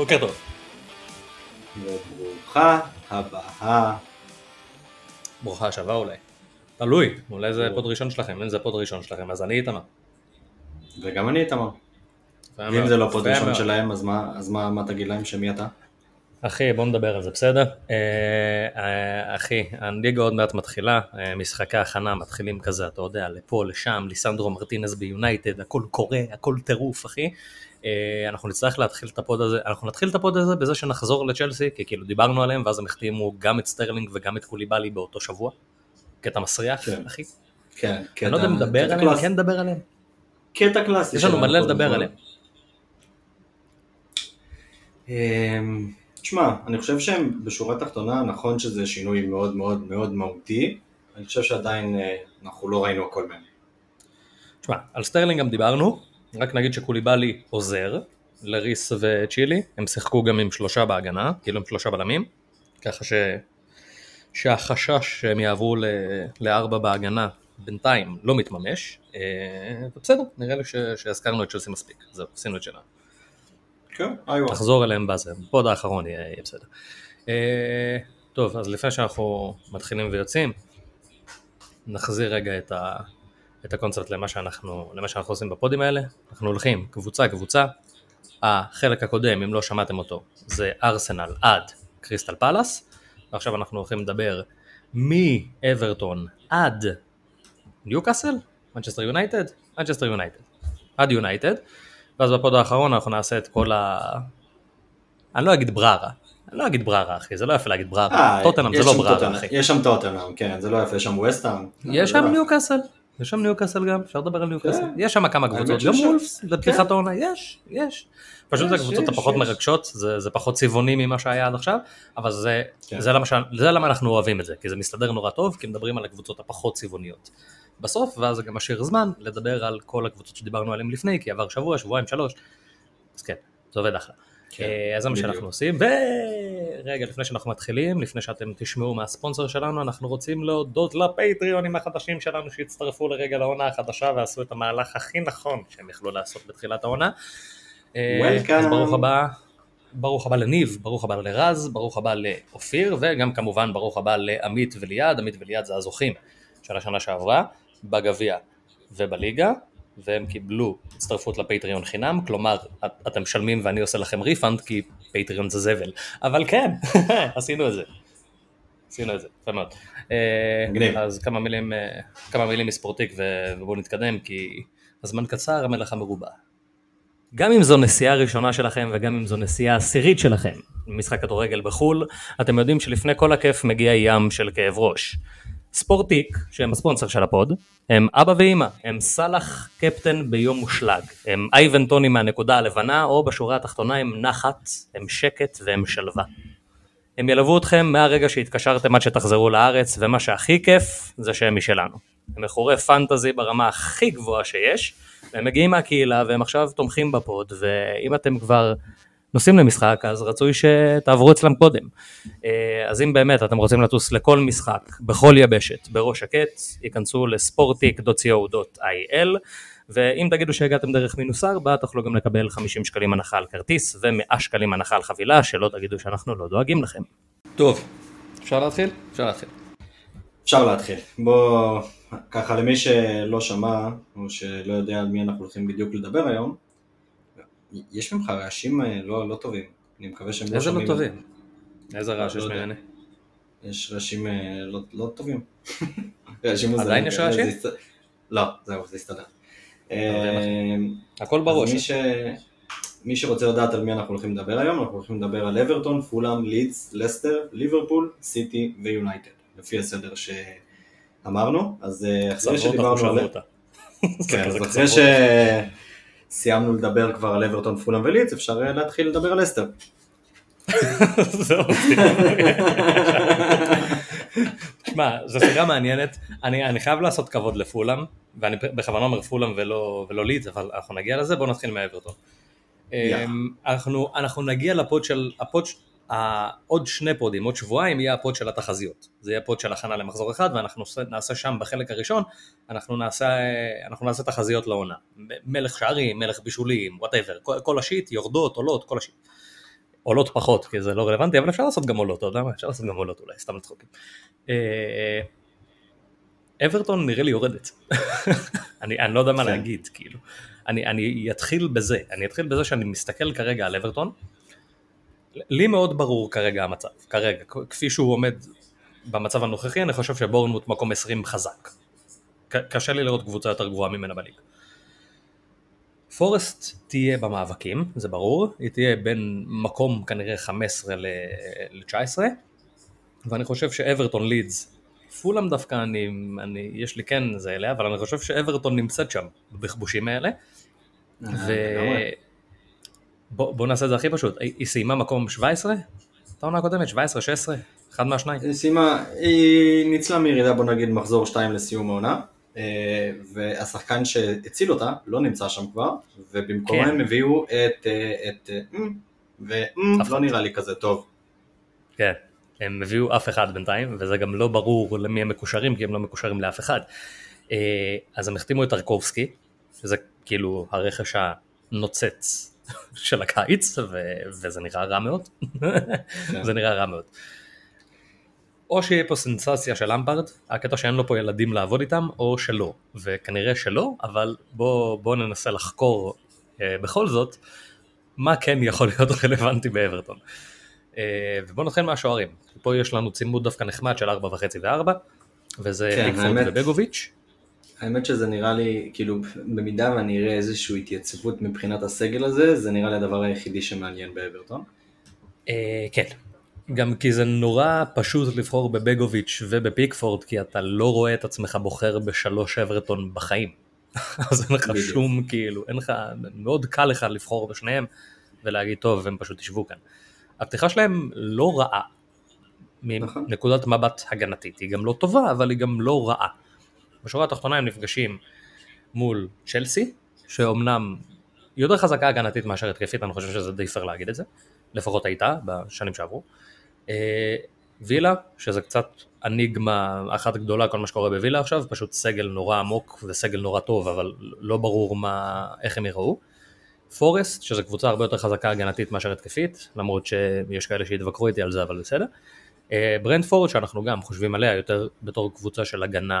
בוקר טוב. וברוכה הבאה. ברוכה השבה אולי. תלוי, אולי זה פוד ראשון שלכם, אם זה פוד ראשון שלכם אז אני איתמר. וגם אני איתמר. ואם מאוד, זה לא פוד ראשון. שלהם, אז מה תגיד להם שמי אתה? אחי בוא נדבר על זה בסדר? אה, אה, אחי, הליגה עוד מעט מתחילה, אה, משחקי הכנה מתחילים כזה, אתה יודע, לפה, לשם, ליסנדרו מרטינס ביונייטד, הכל קורה, הכל טירוף אחי. אנחנו נצטרך להתחיל את הפוד הזה, אנחנו נתחיל את הפוד הזה בזה שנחזור לצ'לסי, כי כאילו דיברנו עליהם ואז הם החתימו גם את סטרלינג וגם את קוליבאלי באותו שבוע. קטע מסריח, כן. אחי. כן, אני לא יודע אם נדבר עליהם. כן נדבר עליהם. קטע קלאסי. יש לנו מלא לדבר. עליהם. תשמע, אני חושב שהם בשורה התחתונה, נכון שזה שינוי מאוד מאוד מאוד מהותי, אני חושב שעדיין אה, אנחנו לא ראינו הכל מהם. תשמע, על סטרלינג גם דיברנו, רק נגיד שקוליבאלי עוזר לריס וצ'ילי, הם שיחקו גם עם שלושה בהגנה, כאילו עם שלושה בלמים, ככה ש... שהחשש שהם יעברו ל... לארבע בהגנה בינתיים לא מתממש, אה, ובסדר, נראה לי ש... שהזכרנו את צ'לסי מספיק, זהו, עשינו את שלנו. כן, היו. נחזור אליהם בזה, בפוד האחרון יהיה, יהיה בסדר. אה, טוב, אז לפני שאנחנו מתחילים ויוצאים, נזכיר רגע את, ה, את הקונספט למה שאנחנו, למה שאנחנו עושים בפודים האלה. אנחנו הולכים קבוצה קבוצה. החלק הקודם, אם לא שמעתם אותו, זה ארסנל עד קריסטל פלאס, ועכשיו אנחנו הולכים לדבר מאברטון עד ניוקאסל, מנצ'סטר יונייטד, מנצ'סטר יונייטד, עד יונייטד, ואז בפוד האחרון אנחנו נעשה את כל ה... אני לא אגיד בררה, אני לא אגיד בררה אחי, זה לא יפה להגיד בררה, אה, טוטנאם זה לא בררה אחי. יש שם טוטנאם, כן, זה לא יפה, יש שם ווסטהאם. יש שם ניוקאסל, יש שם ניוקאסל גם, אפשר לדבר על ניוקאסל, כן. יש שם כמה קבוצות, גם וולפס, בפתיחת כן. העונה, יש, יש. פשוט זה יש, הקבוצות הפחות. מרגשות, זה זה פחות צבעוני ממה שהיה עד עכשיו, אבל זה- כן. זה למה זה למה אנחנו אוהבים את זה, כי זה מסתדר נורא טוב, כי מדברים על הקבוצות הפחות צבעוניות. בסוף, ואז זה גם משאיר זמן לדבר על כל הקבוצות שדיברנו עליהן לפני, כי עבר שבוע, שבועיים, שלוש, אז כן, זה עובד אחלה. כן, אה, אז זה מה. שאנחנו עושים, ורגע לפני שאנחנו מתחילים, לפני שאתם תשמעו מהספונסר שלנו, אנחנו רוצים להודות לפטריונים החדשים שלנו שהצטרפו לרגע לעונה החדשה ועשו את המהלך הכי נכון שהם יכלו לעשות בתחילת העונה. אה, Welcome. אז ברוך הבא, ברוך הבא לניב, ברוך הבא לרז, ברוך הבא לאופיר, וגם כמובן ברוך הבא לעמית וליעד, עמית וליעד זה הזוכים של השנה שעברה, בגביע ובליגה. והם קיבלו הצטרפות ל Patreon חינם, כלומר את- אתם משלמים ואני עושה לכם refund כי Patreon זה זבל, אבל כן, עשינו את זה. עשינו את זה, יפה מאוד. אה. אז כמה מילים, אה, כמה מילים מספורטיק ובואו נתקדם כי הזמן קצר, המלאכה מרובה. גם אם זו נסיעה ראשונה שלכם וגם אם זו נסיעה עשירית שלכם למשחק כדורגל בחו"ל, אתם יודעים שלפני כל הכיף מגיע ים של כאב ראש. ספורטיק, שהם הספונסר של הפוד, הם אבא ואימא, הם סאלח קפטן ביום מושלג, הם אייבן טוני מהנקודה הלבנה, או בשורה התחתונה הם נחת, הם שקט והם שלווה. הם ילוו אתכם מהרגע שהתקשרתם עד שתחזרו לארץ, ומה שהכי כיף זה שהם משלנו. הם מכורי פנטזי ברמה הכי גבוהה שיש, והם מגיעים מהקהילה והם עכשיו תומכים בפוד, ואם אתם כבר נוסעים למשחק, אז רצוי שתעברו אצלם קודם. אה, אז אם באמת אתם רוצים לטוס לכל משחק, בכל יבשת, בראש שקט, ייכנסו לספורטיק.co.il, ואם תגידו שהגעתם דרך מינוס 4, תוכלו גם לקבל 50 שקלים הנחה על כרטיס ו-100 שקלים הנחה על חבילה, שלא תגידו שאנחנו לא דואגים לכם. טוב, אפשר להתחיל? אפשר להתחיל. אפשר להתחיל. בוא, ככה למי שלא שמע, או שלא יודע על מי אנחנו הולכים בדיוק לדבר היום, יש ממך רעשים אה, לא, לא טובים. אני מקווה שהם לא איזה שומעים. לא טובים? איזה רעש לא יש. ממני? יש רעשים אה, לא, לא טובים. רעשים. עדיין יש כאלה, רעשים? לא, זהו, זה אה, הכל בראש. מי, ש... מי שרוצה לדעת על מי אנחנו הולכים לדבר היום, אנחנו הולכים לדבר על אברטון, פולאם, לידס, לסטר, ליברפול, סיטי ויונייטד, לפי הסדר שאמרנו, אז אה, אחרי שדיברנו על... כן, אז. אחרי שסיימנו לדבר כבר על אברטון, פולאם ולידס, אפשר אה, להתחיל לדבר על. זהו, תשמע, זו סדרה מעניינת, אני, אני חייב לעשות כבוד לפולאם, ואני בכוונה אומר פולאם ולא, ולא לידס, אבל אנחנו נגיע לזה, בואו נתחיל מאברטון. יאללה. אמ, אנחנו, אנחנו נגיע ל pod של, ה pod, עוד שני פודים, עוד שבועיים יהיה ה pod של התחזיות. זה יהיה pod של הכנה למחזור אחד ואנחנו נעשה שם בחלק הראשון, אנחנו נעשה, אנחנו נעשה תחזיות לעונה. מלך שערים, מלך בישולים, whatever, כל, כל ה shit, יורדות, עולות, כל ה shit. עולות פחות כי זה לא רלוונטי, אבל אפשר לעשות גם עולות, אתה יודע מה? אפשר לעשות גם עולות אולי, סתם לצחוקים. אה, אברטון נראה לי יורדת. אני, אני לא יודע מה כן. להגיד, כאילו. אני, אני אתחיל בזה, אני אתחיל בזה שאני מסתכל כרגע על אברטון, לי מאוד ברור כרגע המצב, כרגע, כפי שהוא עומד במצב הנוכחי, אני חושב שבורנמוט מקום 20 חזק. קשה לי לראות קבוצה יותר גרועה ממנה בליגה. פורסט תהיה במאבקים, זה ברור, היא תהיה בין מקום כנראה 15 ל-19, ואני חושב שאברטון לידס, פולאם דווקא אני, אני, יש לי כן זה אליה, אבל אני חושב שאברטון נמצאת שם בכבושים האלה, אה, ו... בוא, בוא נעשה את זה הכי פשוט, היא סיימה מקום 17? את העונה הקודמת, 17, 16, אחד מהשניים. היא סיימה, היא ניצלה מירידה בוא נגיד מחזור 2 לסיום העונה, אה, והשחקן שהציל אותה לא נמצא שם כבר, ובמקומם כן. הביאו את, אה, את, אה, ולא נראה לי כזה טוב. כן, הם הביאו אף אחד בינתיים, וזה גם לא ברור למי הם מקושרים, כי הם לא מקושרים לאף אחד. אז הם החתימו את טרקובסקי, שזה כאילו הרכש הנוצץ של הקיץ, ו- וזה נראה רע מאוד. כן. זה נראה רע מאוד. או שיהיה פה סנסציה של למפרד, הקטע שאין לו פה ילדים לעבוד איתם, או שלא. וכנראה שלא, אבל בואו בוא ננסה לחקור אה, בכל זאת, מה כן יכול להיות רלוונטי באברטון. אה, ובואו נתחיל מהשוערים. פה יש לנו צימוד דווקא נחמד של 4.5 ו-4, וזה כן, פיקפורד ובגוביץ'. האמת שזה נראה לי, כאילו, במידה ואני אראה איזושהי התייצבות מבחינת הסגל הזה, זה נראה לי הדבר היחידי שמעניין באברטון. אה, כן, גם כי זה נורא פשוט לבחור בבגוביץ' ובפיקפורד, כי אתה לא רואה את עצמך בוחר בשלוש אברטון בחיים. אז אין לך שום, כאילו, אין לך, מאוד קל לך לבחור בשניהם ולהגיד, טוב, הם פשוט ישבו כאן. הפתיחה שלהם לא רעה, נכון. מנקודת מבט הגנתית, היא גם לא טובה, אבל היא גם לא רעה. בשורה התחתונה הם נפגשים מול צ'לסי, שאומנם יותר חזקה הגנתית מאשר התקפית, אני חושב שזה די פייר להגיד את זה, לפחות הייתה בשנים שעברו. אה, וילה, שזה קצת אניגמה אחת גדולה, כל מה שקורה בווילה עכשיו, פשוט סגל נורא עמוק וסגל נורא טוב, אבל לא ברור מה, איך הם יראו. פורסט, שזו קבוצה הרבה יותר חזקה הגנתית מאשר התקפית, למרות שיש כאלה שיתווכחו איתי על זה, אבל בסדר. אה, ברנדפורד, שאנחנו גם חושבים עליה יותר בתור קבוצה של הגנה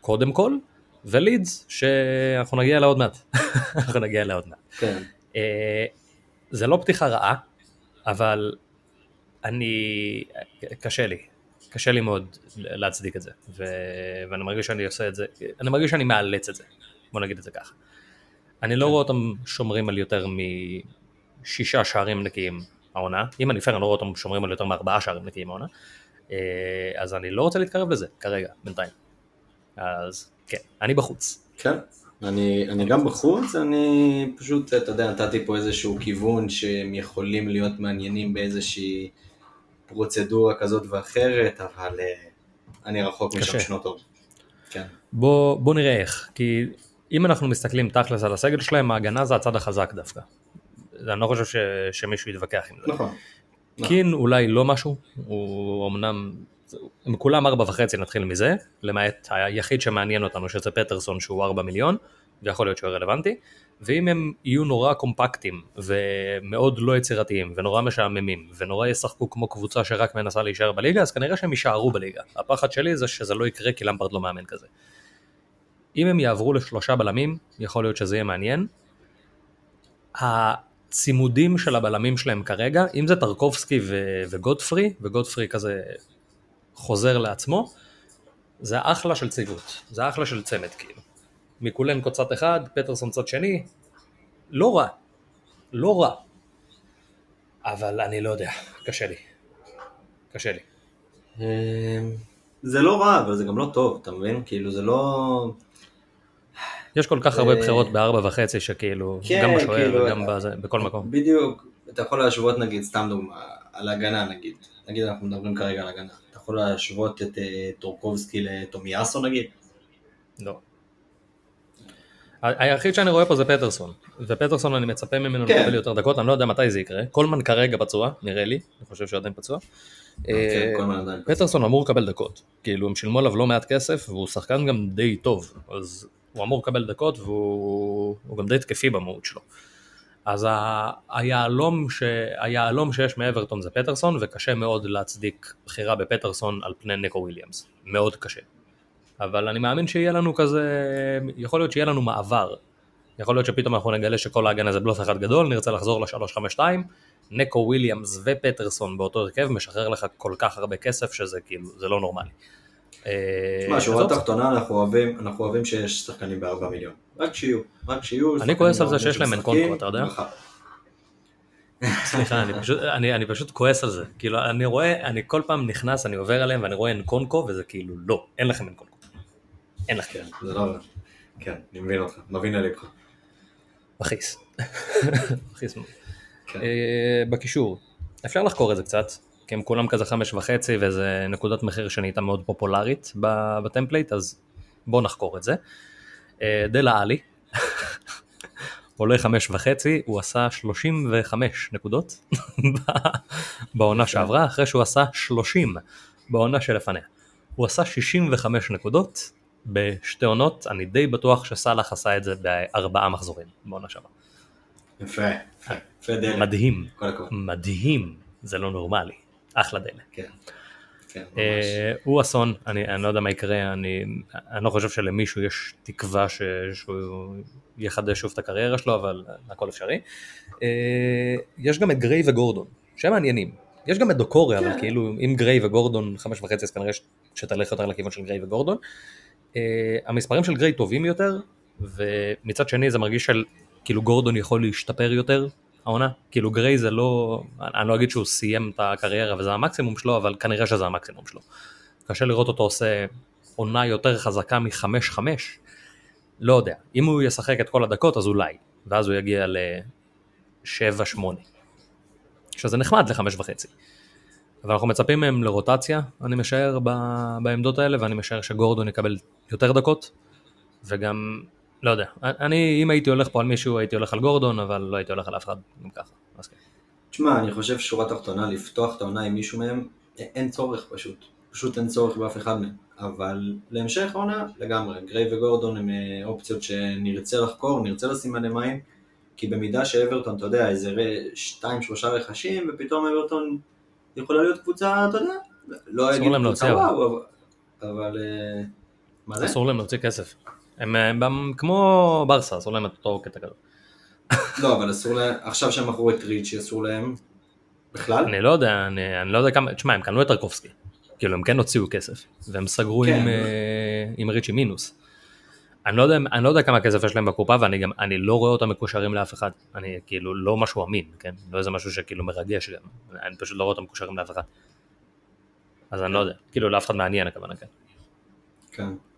קודם כל, ולידס, שאנחנו נגיע אליה עוד מעט. אנחנו נגיע אליה עוד מעט. כן. אה, זה לא פתיחה רעה, אבל אני, קשה לי, קשה לי מאוד להצדיק את זה, ו... ואני מרגיש שאני עושה את זה, אני מרגיש שאני מאלץ את זה, בוא נגיד את זה ככה. אני לא כן. רואה אותם שומרים על יותר משישה שערים נקיים העונה, אם אני פייר אני לא רואה אותם שומרים על יותר מארבעה שערים נקיים העונה, אה, אז אני לא רוצה להתקרב לזה כרגע, בינתיים. אז כן, אני בחוץ. כן, אני, אני גם בחוץ, אני פשוט, אתה יודע, נתתי פה איזשהו כיוון שהם יכולים להיות מעניינים באיזושהי פרוצדורה כזאת ואחרת, אבל אה, אני רחוק משם שנות אור. כן. בוא, בוא נראה איך, כי אם אנחנו מסתכלים תכלס על הסגל שלהם, ההגנה זה הצד החזק דווקא. אני לא חושב ש, שמישהו יתווכח עם זה. נכון. קין נכון. אולי לא משהו, הוא אמנם, הם כולם ארבע וחצי נתחיל מזה, למעט היחיד שמעניין אותנו שזה פטרסון שהוא ארבע מיליון, ויכול להיות שהוא רלוונטי, ואם הם יהיו נורא קומפקטים ומאוד לא יצירתיים ונורא משעממים ונורא ישחקו כמו קבוצה שרק מנסה להישאר בליגה אז כנראה שהם יישארו בליגה. הפחד שלי זה שזה לא יקרה כי למפרד לא מאמן כזה. אם הם יעברו לשלושה בלמים יכול להיות שזה יהיה מעניין. הצימודים של הבלמים שלהם כרגע אם זה טרקובסקי ו- וגודפרי וגודפרי כזה חוזר לעצמו זה אחלה של ציוות זה אחלה של צמד כאילו. מקולנקו צד אחד, פטרסון צד שני, לא רע, לא רע, אבל אני לא יודע, קשה לי, קשה לי. אמ, זה לא רע, אבל זה גם לא טוב, אתה מבין? כאילו זה לא... יש כל כך הרבה בחירות בארבע וחצי שכאילו, כן, גם בשוער כאילו, וגם בזה, בכל מקום. בדיוק, אתה יכול להשוות נגיד, סתם דוגמה, על הגנה נגיד, נגיד אנחנו מדברים כרגע על הגנה, יכול להשוות את אה, טורקובסקי לטומיאסו נגיד? לא. היחיד שאני רואה פה זה פטרסון, ופטרסון אני מצפה ממנו כן. לקבל יותר דקות, אני לא יודע מתי זה יקרה, קולמן כרגע פצוע, נראה לי, אני חושב שהוא עדיין פצוע. כן, אה, עדיין פצוע. פטרסון אמור לקבל דקות, כאילו הם שילמו עליו לא מעט כסף והוא שחקן גם די טוב, אז הוא אמור לקבל דקות והוא הוא גם די תקפי במהות שלו. אז היהלום, ש... היהלום שיש מאברטון זה פטרסון וקשה מאוד להצדיק בחירה בפטרסון על פני ניקו וויליאמס, מאוד קשה. אבל אני מאמין שיהיה לנו כזה, יכול להיות שיהיה לנו מעבר. יכול להיות שפתאום אנחנו נגלה שכל ההגנה זה בלוף אחד גדול, נרצה לחזור ל-352, נקו וויליאמס ופטרסון באותו הרכב משחרר לך כל כך הרבה כסף שזה כאילו, זה לא נורמלי. אה, תשמע, שורה תחתונה אנחנו אוהבים, אנחנו אוהבים שיש שחקנים בארבע מיליון. רק שיהיו, רק שיהיו. אני כועס על זה שיש להם שמשחקים, אנקונקו, אתה יודע? סליחה, אני פשוט, אני, אני פשוט כועס על זה. כאילו, אני רואה, אני כל פעם נכנס, אני עובר עליהם ואני רואה אנקונקו, וזה כאילו, לא, אין לכם אנקונקו. אין לכם. כן, זה לא... כן, אני מבין אותך, מבין ללבך. מכעיס. מכעיס מאוד. כן. אה, בקישור, אפשר לחקור את זה קצת, כי הם כולם כזה חמש וחצי וזה נקודת מחיר שנהייתה מאוד פופולרית ב template, אז בואו נחקור את זה. אה, דלה עלי, עולה חמש וחצי, הוא עשה 35 נקודות בעונה שעברה, אחרי שהוא עשה 30 בעונה שלפניה. הוא עשה 65 נקודות בשתי עונות, אני די בטוח שסאלח עשה את זה בארבעה מחזורים בעונה שעברה. יפה, יפה, יפה דרך. מדהים. מדהים, זה לא נורמלי, אחלה דלק. כן, כן. אה, הוא אסון, אני, אני לא יודע מה יקרה, אני, אני לא חושב שלמישהו יש תקווה ש, שהוא יחדש שוב את הקריירה שלו, אבל הכל אפשרי. אה, יש גם את גריי וגורדון, שהם מעניינים. יש גם את דוקורי, אבל כן. כאילו אם גריי וגורדון חמש וחצי, אז כנראה שתלך יותר לכיוון של גריי וגורדון. אה, המספרים של גריי טובים יותר, ומצד שני זה מרגיש של כאילו גורדון יכול להשתפר יותר, העונה. כאילו גריי זה לא, אני לא אגיד שהוא סיים את הקריירה וזה המקסימום שלו, אבל כנראה שזה המקסימום שלו. קשה לראות אותו עושה עונה יותר חזקה מחמש חמש, לא יודע. אם הוא ישחק את כל הדקות אז אולי, ואז הוא יגיע לשבע שמונה. שזה נחמד לחמש וחצי. אבל אנחנו מצפים מהם לרוטציה, אני משער, ב- בעמדות האלה, ואני משער שגורדון יקבל יותר דקות, וגם, לא יודע, אני, אם הייתי הולך פה על מישהו, הייתי הולך על גורדון, אבל לא הייתי הולך על אף אחד, גם ככה, אז כן. תשמע, אני חושב שורה תחתונה, לפתוח את העונה עם מישהו מהם, אין צורך פשוט. פשוט אין צורך באף אחד מהם. אבל להמשך העונה, לגמרי. גריי וגורדון הם אה, אופציות שנרצה לחקור, נרצה לשים עליהם עין, כי במידה שאברטון, אתה יודע, איזה שתיים, שלושה רכשים, ופתאום אברטון יכולה להיות קבוצה, אתה יודע, לא אגיד קבוצה. וואו, אבל... אבל, אה, מה זה? אסור להם להוציא כסף. הם, הם, הם כמו ברסה, אסור להם את אותו קטע כזה. לא, אבל אסור להם, עכשיו שהם מכרו את ריצ'י, אסור להם בכלל? אני לא יודע, אני, אני לא יודע כמה, תשמע, הם קנו את טרקובסקי, כאילו הם כן הוציאו כסף, והם סגרו כן. עם, אה, עם ריצ'י מינוס. אני לא, יודע, אני לא יודע כמה כסף יש להם בקופה ואני גם, אני לא רואה אותם מקושרים לאף אחד, אני כאילו לא משהו אמין, כן? לא איזה משהו שכאילו מרגש גם, אני פשוט לא רואה אותם מקושרים לאף אחד. אז אני לא יודע, כאילו לאף אחד מעניין הכוונה, כן. כן.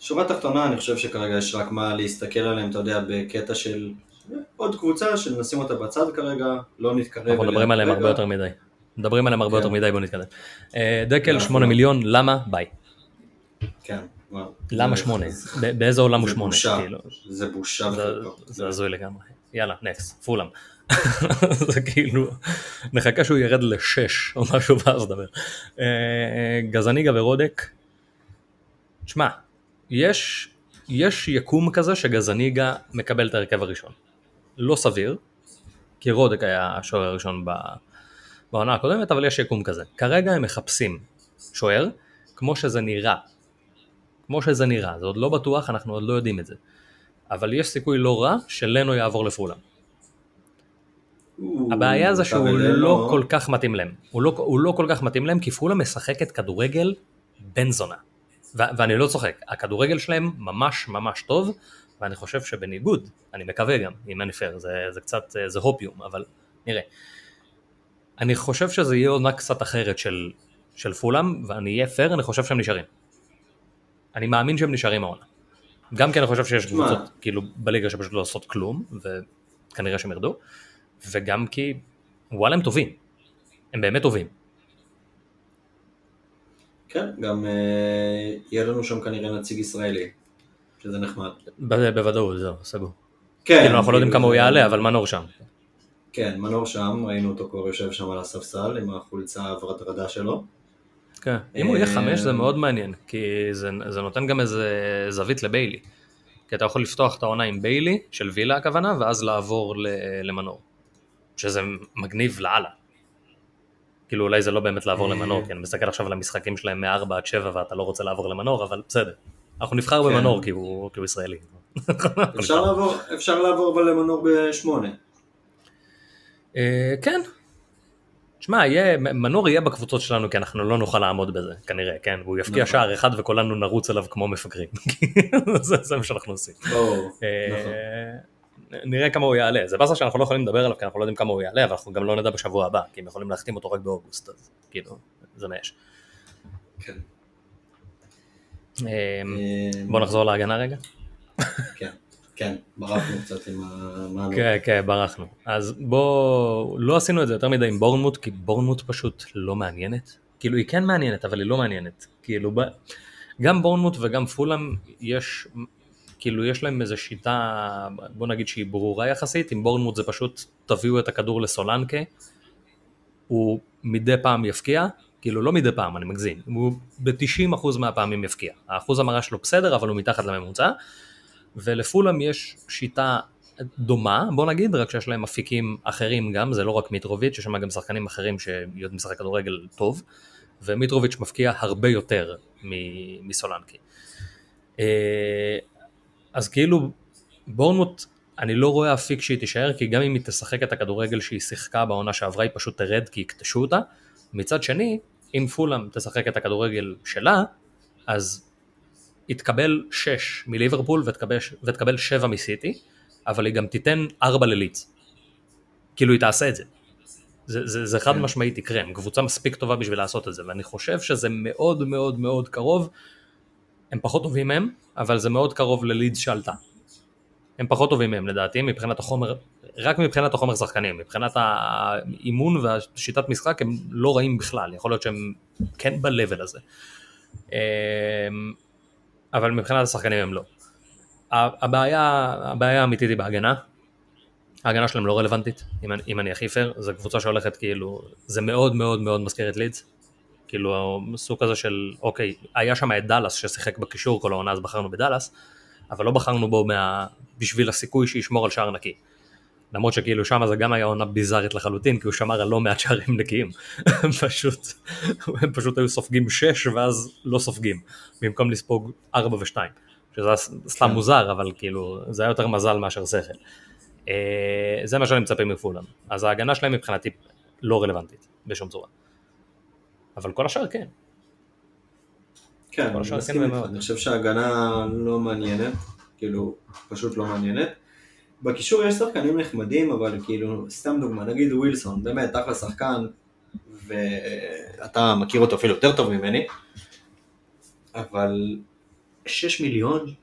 שורה תחתונה, אני חושב שכרגע יש רק מה להסתכל עליהם, אתה יודע, בקטע של עוד קבוצה שנשים אותה בצד כרגע, לא נתקרב אנחנו מדברים עליהם. הרבה יותר מדי. מדברים עליהם הרבה כן. יותר מדי, בואו נתקדם. אה, דקל אנחנו 8 לא. מיליון, למה? ביי. כן. למה זה- 8? זה- ב- באיזה עולם הוא זה 8? בושה, כאילו? זה בושה. זה הזוי לגמרי. יאללה, נקסט, פולאם. זה כאילו, נחכה שהוא ירד לשש או משהו ואז נדבר. אה, אה, גזניגה ורודק, שמע, יש, יש יקום כזה שגזניגה מקבל את ההרכב הראשון. לא סביר, כי רודק היה השוער הראשון ב- בעונה הקודמת, אבל יש יקום כזה. כרגע הם מחפשים שוער, כמו שזה נראה. כמו שזה נראה, זה עוד לא בטוח, אנחנו עוד לא יודעים את זה. אבל יש סיכוי לא רע שלנו יעבור לפולאם. הוא- הבעיה זה שהוא לא לא- כל כך מתאים להם. הוא לא, הוא לא כל כך מתאים להם כי פולאם משחקת כדורגל בן זונה. ואני לא צוחק, הכדורגל שלהם ממש ממש טוב, ואני חושב שבניגוד, אני מקווה גם, אם אני פייר, זה, זה קצת, זה הופיום, אבל נראה. אני חושב שזה יהיה עונה קצת אחרת של, של פולאם, ואני אהיה פייר, אני חושב שהם נשארים. אני מאמין שהם נשארים העונה. גם כי אני חושב שיש. קבוצות כאילו בליגה שפשוט לא עושות כלום, וכנראה שהם ירדו, וגם כי וואלה הם טובים, הם באמת טובים. כן, גם אה, יהיה לנו שם כנראה נציג ישראלי. שזה נחמד. בוודאות, זהו, סגור. כן, כאילו אנחנו לא יודעים כאילו כמה הוא יעלה, אבל מנור שם. כן, מנור שם, ראינו אותו כבר יושב שם על הספסל עם החולצה הוורדרדה שלו. כן. אם הוא יהיה אה, חמש זה מאוד מעניין, כי זה, זה נותן גם איזה זווית לביילי. כי אתה יכול לפתוח את העונה עם ביילי, של וילה הכוונה, ואז לעבור למנור. שזה מגניב לאללה. כאילו אולי זה לא באמת לעבור אה. למנור, כי אני מסתכל עכשיו על המשחקים שלהם מ-4 עד 7 ואתה לא רוצה לעבור למנור, אבל בסדר. אנחנו נבחר כן. במנור כי הוא, כי הוא ישראלי. אפשר לעבור, אפשר לעבור אבל למנור בשמונה. אה, כן. שמע, מנור יהיה בקבוצות שלנו כי אנחנו לא נוכל לעמוד בזה, כנראה, כן? והוא יפקיע נכון. שער אחד וכולנו נרוץ אליו כמו מפגרים. זה, זה מה שאנחנו עושים. ברור, אה, נכון. נראה כמה הוא יעלה. זה באסה שאנחנו לא יכולים לדבר עליו כי אנחנו לא יודעים כמה הוא יעלה, אבל אנחנו גם לא נדע בשבוע הבא, כי הם יכולים להחתים אותו רק באוגוסט, אז כאילו, זה מה יש. כן. אה, אה, בוא נחזור להגנה רגע. כן, כן, ברחנו קצת עם המאנו. כן, כן, ברחנו. אז בוא, לא עשינו את זה יותר מדי עם בורנמוט, כי בורנמוט פשוט לא מעניינת. כאילו, היא כן מעניינת, אבל היא לא מעניינת. כאילו. גם בורנמוט וגם פולאם, יש, כאילו, יש להם איזו שיטה, בוא נגיד שהיא ברורה יחסית, עם בורנמוט זה פשוט, תביאו את הכדור לסולנקה, הוא מדי פעם יפקיע, כאילו לא מדי פעם, אני מגזים, הוא ב-90% מהפעמים יפקיע. האחוז המרה שלו בסדר, אבל הוא מתחת לממוצע. ולפולאם יש שיטה דומה, בוא נגיד, רק שיש להם אפיקים אחרים גם, זה לא רק מיטרוביץ', יש שם גם שחקנים אחרים שיודעים לשחק כדורגל טוב, ומיטרוביץ' מפקיע הרבה יותר מסולנקי. אז כאילו, בורנמוט, אני לא רואה אפיק שהיא תישאר, כי גם אם היא תשחק את הכדורגל שהיא שיחקה בעונה שעברה, היא פשוט תרד כי יקטשו אותה. מצד שני, אם פולאם תשחק את הכדורגל שלה, אז היא תקבל 6 מליברפול ותקבל, ותקבל 7 מסיטי, אבל היא גם תיתן 4 לליץ. כאילו היא תעשה את זה. זה, זה, זה חד כן. משמעית יקרה, הם קבוצה מספיק טובה בשביל לעשות את זה, ואני חושב שזה מאוד מאוד מאוד קרוב, הם פחות טובים מהם, אבל זה מאוד קרוב ללידס שעלתה. הם פחות טובים מהם לדעתי, מבחינת החומר, רק מבחינת החומר שחקנים, מבחינת האימון והשיטת משחק הם לא רעים בכלל, יכול להיות שהם כן ב-level הזה. אמ, אבל מבחינת השחקנים הם לא. הבעיה, הבעיה האמיתית היא בהגנה. ההגנה שלהם לא רלוונטית, אם, אני- אם אני הכי פייר, זו קבוצה שהולכת כאילו, זה מאוד מאוד מאוד מזכיר את לידס. כאילו סוג כזה של, אוקיי, היה שם את דאלאס ששיחק בקישור כל העונה אז בחרנו בדאלאס, אבל לא בחרנו בו מה... בשביל הסיכוי שישמור על שער נקי. למרות שכאילו שם זה גם היה עונה ביזארית לחלוטין, כי הוא שמר על לא מעט שערים נקיים. פשוט, הם פשוט היו סופגים 6 ואז לא סופגים, במקום לספוג 4 ו-2. שזה סתם כן. מוזר, אבל כאילו, זה היה יותר מזל מאשר שכל. אה, זה מה שאני מצפה מפולאם. אז ההגנה שלהם מבחינתי לא רלוונטית, בשום צורה. אבל כל השאר כן. כן, אני השאר מסכים כן איתך. אני חושב שההגנה לא מעניינת, כאילו, פשוט לא מעניינת. בקישור יש שחקנים נחמדים, אבל כאילו, סתם דוגמה, נגיד ווילסון, באמת, אחלה שחקן, ואתה מכיר אותו אפילו יותר טוב ממני, אבל 6 מיליון,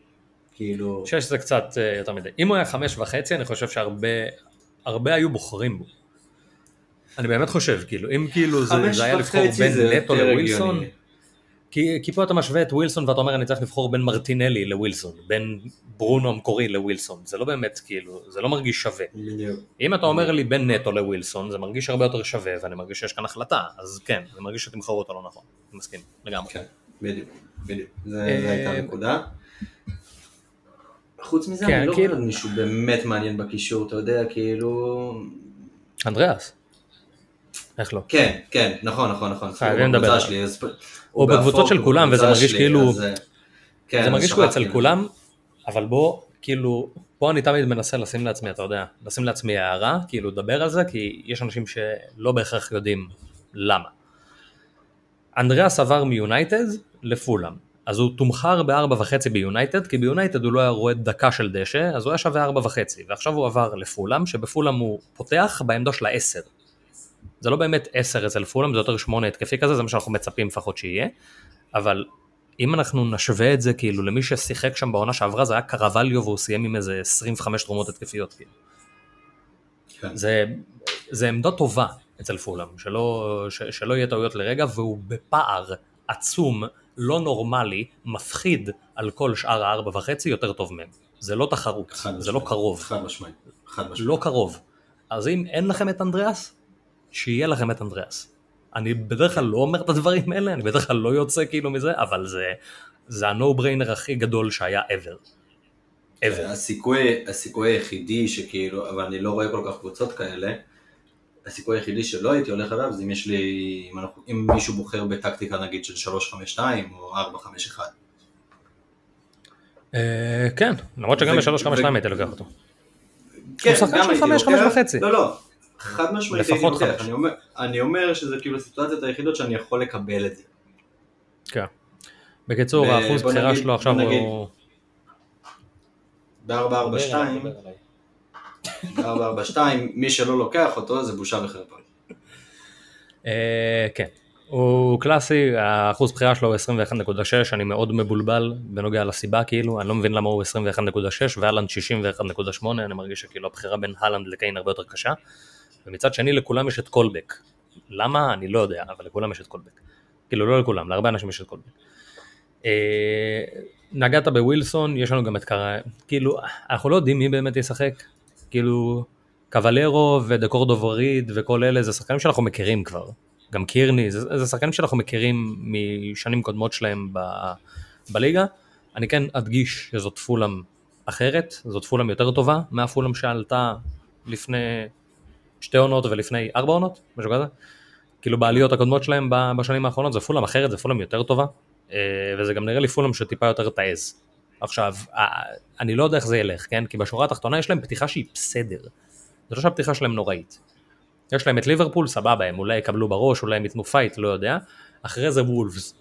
כאילו, שש זה קצת אה, יותר מדי. אם הוא היה חמש וחצי, אני חושב שהרבה הרבה היו בוחרים בו. אני באמת חושב, כאילו, אם כאילו זה, זה היה לבחור בין נטו לווילסון. כי, כי פה אתה משווה את ווילסון ואתה אומר אני צריך לבחור בין מרטינלי לווילסון, בין ברונו המקורי לווילסון, זה לא באמת כאילו, זה לא מרגיש שווה. בדיוק. אם אתה אומר לי בין נטו לווילסון, זה מרגיש הרבה יותר שווה ואני מרגיש שיש כאן החלטה, אז כן, אני מרגיש שתמכרו אותו לא נכון, אני מסכים, לגמרי. כן, בדיוק, בדיוק, זה אה, הייתה הנקודה. חוץ מזה, כן, אני לא כאילו- רואה מישהו באמת מעניין בקישור, אתה יודע, כאילו... אנדריאס, איך לא? כן, כן, נכון, נכון, נכון. חייבים הוא לדבר עליו. שלי, אז- הוא הוא בקבוצות של הוא כולם, וזה מרגיש שלי, כאילו- אז, אה, כן, זה מרגיש שכחתי אצל. כולם, אבל בוא, כאילו, פה אני תמיד מנסה לשים לעצמי, אתה יודע, לשים לעצמי הערה, כאילו לדבר על זה, כי יש אנשים שלא בהכרח יודעים למה. אנדריאס עבר מיונייטד לפולאם, אז הוא תומחר בארבע וחצי ביונייטד, כי ביונייטד הוא לא היה רואה דקה של דשא, אז הוא היה שווה ארבע וחצי, ועכשיו הוא עבר לפולאם, שבפולאם הוא פותח בעמדה של העשר. זה לא באמת עשר אצל פולאם, זה יותר שמונה התקפי כזה, זה מה שאנחנו מצפים לפחות שיהיה, אבל אם אנחנו נשווה את זה כאילו למי ששיחק שם בעונה שעברה זה היה קרווליו והוא סיים עם איזה 25 תרומות התקפיות כאילו. כן. זה, זה עמדה טובה אצל פולאם, שלא, ש, שלא יהיה טעויות לרגע והוא בפער עצום לא נורמלי, מפחיד על כל שאר הארבע וחצי יותר טוב מהם. זה לא תחרות, זה לא משמעית, קרוב, חד משמעית, חד משמעית. לא קרוב. אז אם אין לכם את אנדריאס, שיהיה לכם את אנדריאס. אני בדרך כלל לא אומר את הדברים האלה, אני בדרך כלל לא יוצא כאילו מזה, אבל זה, זה הנו בריינר הכי גדול שהיה ever. ever. הסיכוי, הסיכוי היחידי שכאילו, אבל אני לא רואה כל כך קבוצות כאלה, הסיכוי היחידי שלא הייתי הולך עליו זה אם יש לי, אם, אנחנו, אם מישהו בוחר בטקטיקה נגיד של 3-5-2 או 4-5-1. אה, כן, למרות שגם ו- ב-352 ו- הייתי לוקח אותו. כן, שחקן גם של הייתי חמש, לוקח. חמש וחצי. לא, לא, חד משמעית הייתי לפחות לוקח. חמש. אני אומר, אני אומר שזה כאילו הסיטואציות היחידות שאני יכול לקבל את זה. כן. בקיצור, האחוז בחירה שלו עכשיו הוא... ב-4-4-2, ב-4-4-2, מי שלא לוקח אותו זה בושה וחרפה. אה, כן. הוא קלאסי, האחוז בחירה שלו הוא 21.6, אני מאוד מבולבל בנוגע לסיבה כאילו, אני לא מבין למה הוא 21.6 ואלנד 61.8, אני מרגיש שכאילו הבחירה בין הלנד לקיין הרבה יותר קשה. ומצד שני לכולם יש את קולבק. למה? אני לא יודע, אבל לכולם יש את קולבק. כאילו לא לכולם, להרבה אנשים יש את קולבק. אה, נגעת בווילסון, יש לנו גם את קרא, כאילו, אנחנו לא יודעים מי באמת ישחק, כאילו, קבלרו ודקורדו וריד וכל אלה, זה שחקנים שאנחנו מכירים כבר, גם קירני, זה, זה שחקנים שאנחנו מכירים משנים קודמות שלהם ב, בליגה, אני כן אדגיש שזאת פולאם אחרת, זאת פולאם יותר טובה מהפולאם שעלתה לפני שתי עונות ולפני ארבע עונות, משהו כזה, כאילו בעליות הקודמות שלהם בשנים האחרונות זה פולאם אחרת, זה פולאם יותר טובה, אה, וזה גם נראה לי פולאם שטיפה יותר תעז. עכשיו, אני לא יודע איך זה ילך, כן? כי בשורה התחתונה יש להם פתיחה שהיא בסדר. זה לא שהפתיחה שלהם נוראית. יש להם את ליברפול, סבבה, הם אולי יקבלו בראש, אולי הם ייתנו fight, לא יודע. אחרי זה וולפס.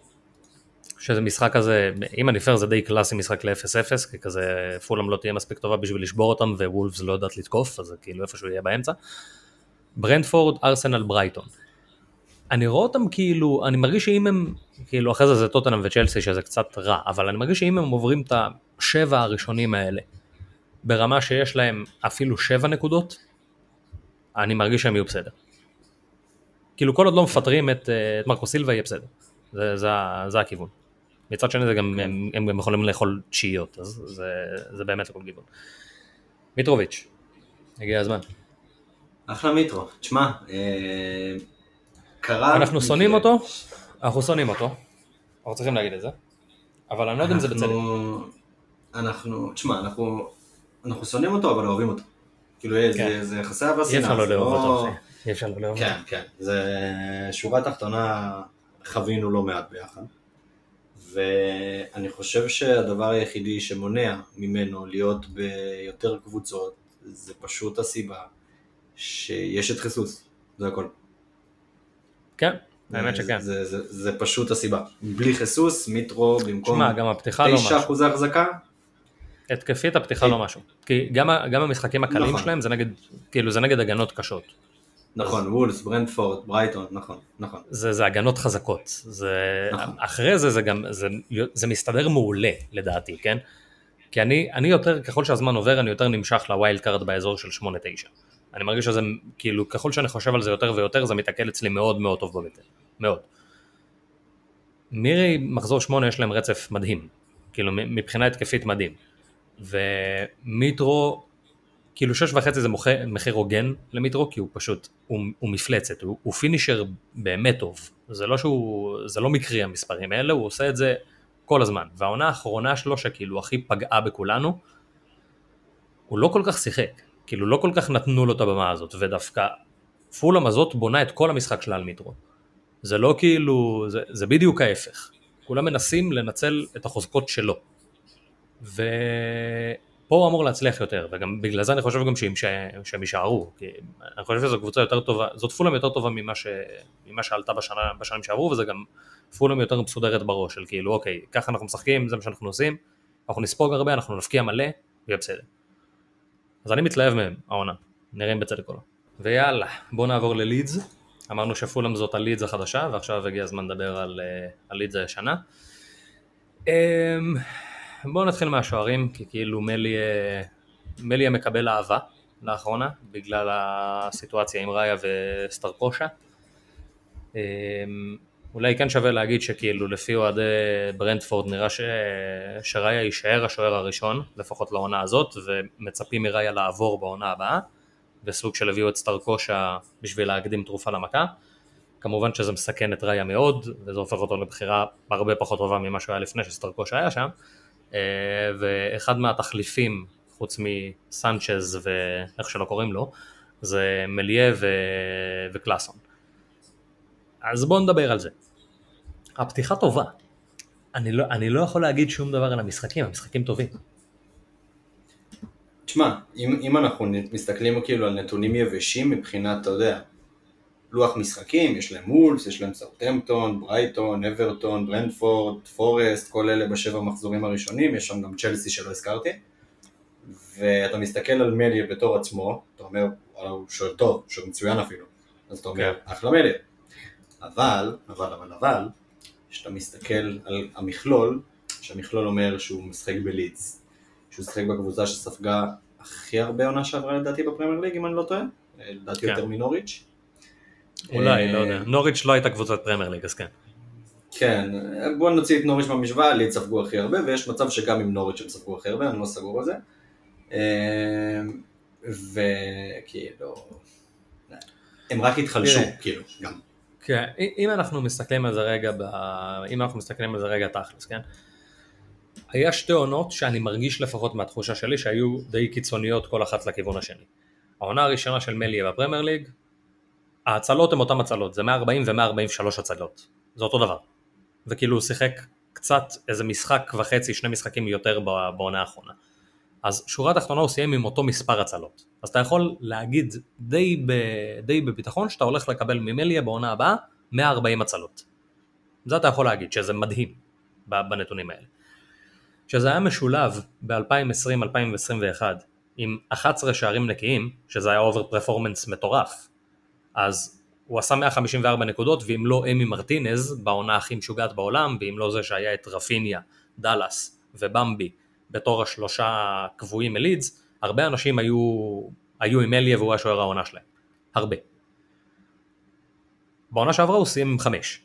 שזה משחק כזה, אם אני פייר זה די קלאסי משחק ל-0-0, כי כזה פולאם לא תהיה מספיק טובה בשביל לשבור אותם, ווולפס לא יודעת לתקוף, אז זה כאילו איפשהו יהיה באמצע. ברנדפורד, ארסנל, ברייטון. אני רואה אותם כאילו, אני מרגיש שאם הם, כאילו אחרי זה זה טוטנאם וצ'לסי שזה קצת רע, אבל אני מרגיש שאם הם עוברים את השבע הראשונים האלה, ברמה שיש להם אפילו שבע נקודות, אני מרגיש שהם יהיו בסדר. כאילו כל עוד לא מפטרים את, אה, את מרקו סילבה יהיה בסדר, זה, זה, זה הכיוון. מצד שני זה גם, הם, הם גם יכולים לאכול תשיעיות, אז זה, זה באמת לכל גיוון. מיטרוביץ', הגיע הזמן. אחלה מיטרו, תשמע, אה, קרה... אנחנו שונאים. אותו, אנחנו שונאים אותו, אנחנו צריכים להגיד את זה, אבל אני לא יודע אם זה בצדק. אנחנו- תשמע, אנחנו אנחנו שונאים אותו אבל אוהבים אותו. כאילו כן. זה- יחסי אהבה אי אפשר לא לאהוב לא- אותו. אי אפשר לא לאהוב אותו. כן, כן, זה שורה תחתונה חווינו לא מעט ביחד. ואני חושב שהדבר היחידי שמונע ממנו להיות ביותר קבוצות זה פשוט הסיבה שיש את חיסוס, זה הכל. כן, האמת שכן. זה, זה, זה פשוט הסיבה. בלי חיסוס, מיטרו במקום שמע, גם הפתיחה לא 9 משהו. אחוזי החזקה, התקפית הפתיחה לא משהו. כי גם גם המשחקים הקלים נכון. שלהם זה נגד, כאילו זה נגד הגנות קשות. נכון, וולס, ברנדפורד, ברייטון, נכון, נכון. זה, זה הגנות חזקות. זה, נכון. אחרי זה זה גם, זה, זה מסתדר מעולה לדעתי, כן? כי אני, אני יותר, ככל שהזמן עובר, אני יותר נמשך ל wild card באזור של 8-9. אני מרגיש שזה, כאילו, ככל שאני חושב על זה יותר ויותר, זה מתעכל אצלי מאוד מאוד טוב בבטן. מאוד. מירי, מחזור 8 יש להם רצף מדהים. כאילו, מבחינה התקפית מדהים. ומיטרו, כאילו שש וחצי זה מוכר, מחיר הוגן למיטרו, כי הוא פשוט, הוא, הוא מפלצת, הוא, הוא finisher באמת טוב. זה לא שהוא, זה לא מקרי המספרים האלה, הוא עושה את זה כל הזמן. והעונה האחרונה שלו, שכאילו הכי פגעה בכולנו, הוא לא כל כך שיחק. כאילו לא כל כך נתנו לו את הבמה הזאת, ודווקא פולאם הזאת בונה את כל המשחק שלה על מיטרו. זה לא כאילו, זה, זה בדיוק ההפך. כולם מנסים לנצל את החוזקות שלו. ופה הוא אמור להצליח יותר, וגם בגלל זה אני חושב גם שהם, שהם יישארו, כי אני חושב שזו קבוצה יותר טובה, זאת פולאם יותר טובה ממה, ש, ממה שעלתה בשנה, בשנים שעברו, וזה גם פולאם יותר מסודרת בראש, של כאילו אוקיי, ככה אנחנו משחקים, זה מה שאנחנו עושים, אנחנו נספוג הרבה, אנחנו נפקיע מלא, ויהיה בסדר. אז אני מתלהב מהם, העונה, נראה אם בצדק או לא. ויאללה, בואו נעבור ללידס. אמרנו שפולאם זאת הלידס החדשה, ועכשיו הגיע הזמן לדבר על אה, הלידס הישנה. אמ, בואו נתחיל מהשוערים, כי כאילו מלי, אה, מלי מקבל אהבה לאחרונה, בגלל הסיטואציה עם ראיה וסטרקושה. אולי כן שווה להגיד שכאילו לפי אוהדי ברנדפורד נראה ש... שראיה יישאר השוער הראשון, לפחות לעונה הזאת, ומצפים מראיה לעבור בעונה הבאה, בסוג של הביאו את סטרקושה בשביל להקדים תרופה למכה. כמובן שזה מסכן את ראיה מאוד, וזה הופך אותו לבחירה הרבה פחות טובה ממה שהוא היה לפני שסטרקושה היה שם. אה, ואחד מהתחליפים, חוץ מסנצ'ז ואיך שלא קוראים לו, זה מליה ו... וקלאסון. אז בואו נדבר על זה. הפתיחה טובה. אני לא, אני לא יכול להגיד שום דבר על המשחקים, המשחקים טובים. תשמע, אם, אם אנחנו מסתכלים כאילו על נתונים יבשים מבחינת, אתה יודע, לוח משחקים, יש להם מולס, יש להם סאוטהמפטון, ברייטון, אברטון, ברנדפורד, פורסט, כל אלה בשבע מחזורים הראשונים, יש שם גם צ'לסי שלא הזכרתי. ואתה מסתכל על מליה בתור עצמו, אתה אומר, הוא שוער טוב, שוער מצוין אפילו. אז אתה אומר, כן. אחלה מליה. אבל, אבל, אבל, אבל, כשאתה מסתכל על המכלול, שהמכלול אומר שהוא משחק בלידס, שהוא משחק בקבוצה שספגה הכי הרבה עונה שעברה לדעתי בפרמייר ליג, אם אני לא טועה, לדעתי כן. יותר מנוריץ'. אולי, לא יודע. נוריץ' לא הייתה קבוצת פרמייר ליג, אז כן. כן, בואו נוציא את נוריץ' מהמשוואה, לידס ספגו הכי הרבה, ויש מצב שגם עם נוריץ' הם ספגו הכי הרבה, אני לא סגור על זה. וכאילו, הם רק התחלשו, כאילו, גם. כן, אם אנחנו מסתכלים על זה רגע, ב... אם אנחנו מסתכלים על זה רגע תכלס, כן? היה שתי עונות שאני מרגיש לפחות מהתחושה שלי שהיו די קיצוניות כל אחת לכיוון השני. העונה הראשונה של מליה בפרמייר ליג, ההצלות הן אותן הצלות, זה 140 ו-143 הצלות, זה אותו דבר. וכאילו הוא שיחק קצת איזה משחק וחצי, שני משחקים יותר בעונה האחרונה. אז שורה תחתונה הוא סיים עם אותו מספר הצלות. אז אתה יכול להגיד די, ב, די בביטחון שאתה הולך לקבל ממסלייה בעונה הבאה 140 הצלות. זה אתה יכול להגיד, שזה מדהים בנתונים האלה. כשזה היה משולב ב-2020-2021 עם 11 שערים נקיים, שזה היה over performance מטורף, אז הוא עשה 154 נקודות, ואם לא אמי מרטינז, בעונה הכי משוגעת בעולם, ואם לא זה שהיה את רפיניה, דאלאס ובמבי בתור השלושה קבועים מלידס, הרבה אנשים היו, היו עם אליה והוא השוער העונה שלהם. הרבה. בעונה שעברה הוא סיים עם חמש.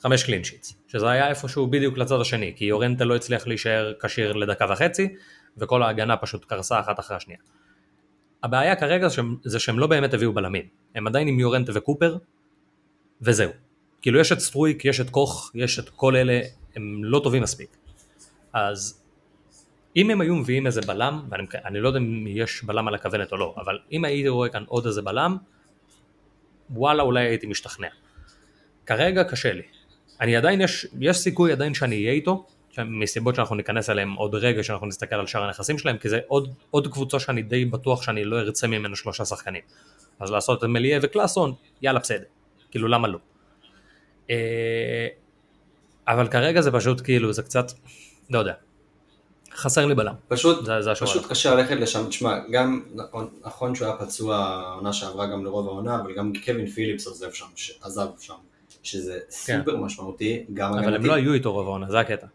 חמש קלין שיטס, שזה היה איפשהו בדיוק לצד השני, כי יורנטה לא הצליח להישאר כשיר לדקה וחצי, וכל ההגנה פשוט קרסה אחת אחרי השנייה. הבעיה כרגע זה שהם לא באמת הביאו בלמים, הם עדיין עם יורנטה וקופר, וזהו. כאילו יש את סטרויק, יש את קוך, יש את כל אלה, הם לא טובים מספיק. אז אם הם היו מביאים איזה בלם, ואני לא יודע אם יש בלם על הכוונת או לא, אבל אם הייתי רואה כאן עוד איזה בלם, וואלה אולי הייתי משתכנע. כרגע קשה לי. אני עדיין, יש, יש סיכוי עדיין שאני אהיה איתו, מסיבות שאנחנו ניכנס אליהם עוד רגע שאנחנו נסתכל על שאר הנכסים שלהם, כי זה עוד, עוד קבוצה שאני די בטוח שאני לא ארצה ממנו שלושה שחקנים. אז לעשות את מליה וקלאסון, יאללה בסדר. כאילו למה לא? אה, אבל כרגע זה פשוט כאילו, זה קצת, לא יודע, חסר לי בלם. פשוט, זה, זה פשוט קשה ללכת לשם, תשמע, גם נכון שהוא היה פצוע העונה שעברה גם לרוב העונה, אבל גם קווין פיליפס עזב שם, עזב שם, שזה כן. סופר משמעותי, גם אבל הגנתי. הם לא היו איתו רוב העונה, זה הקטע.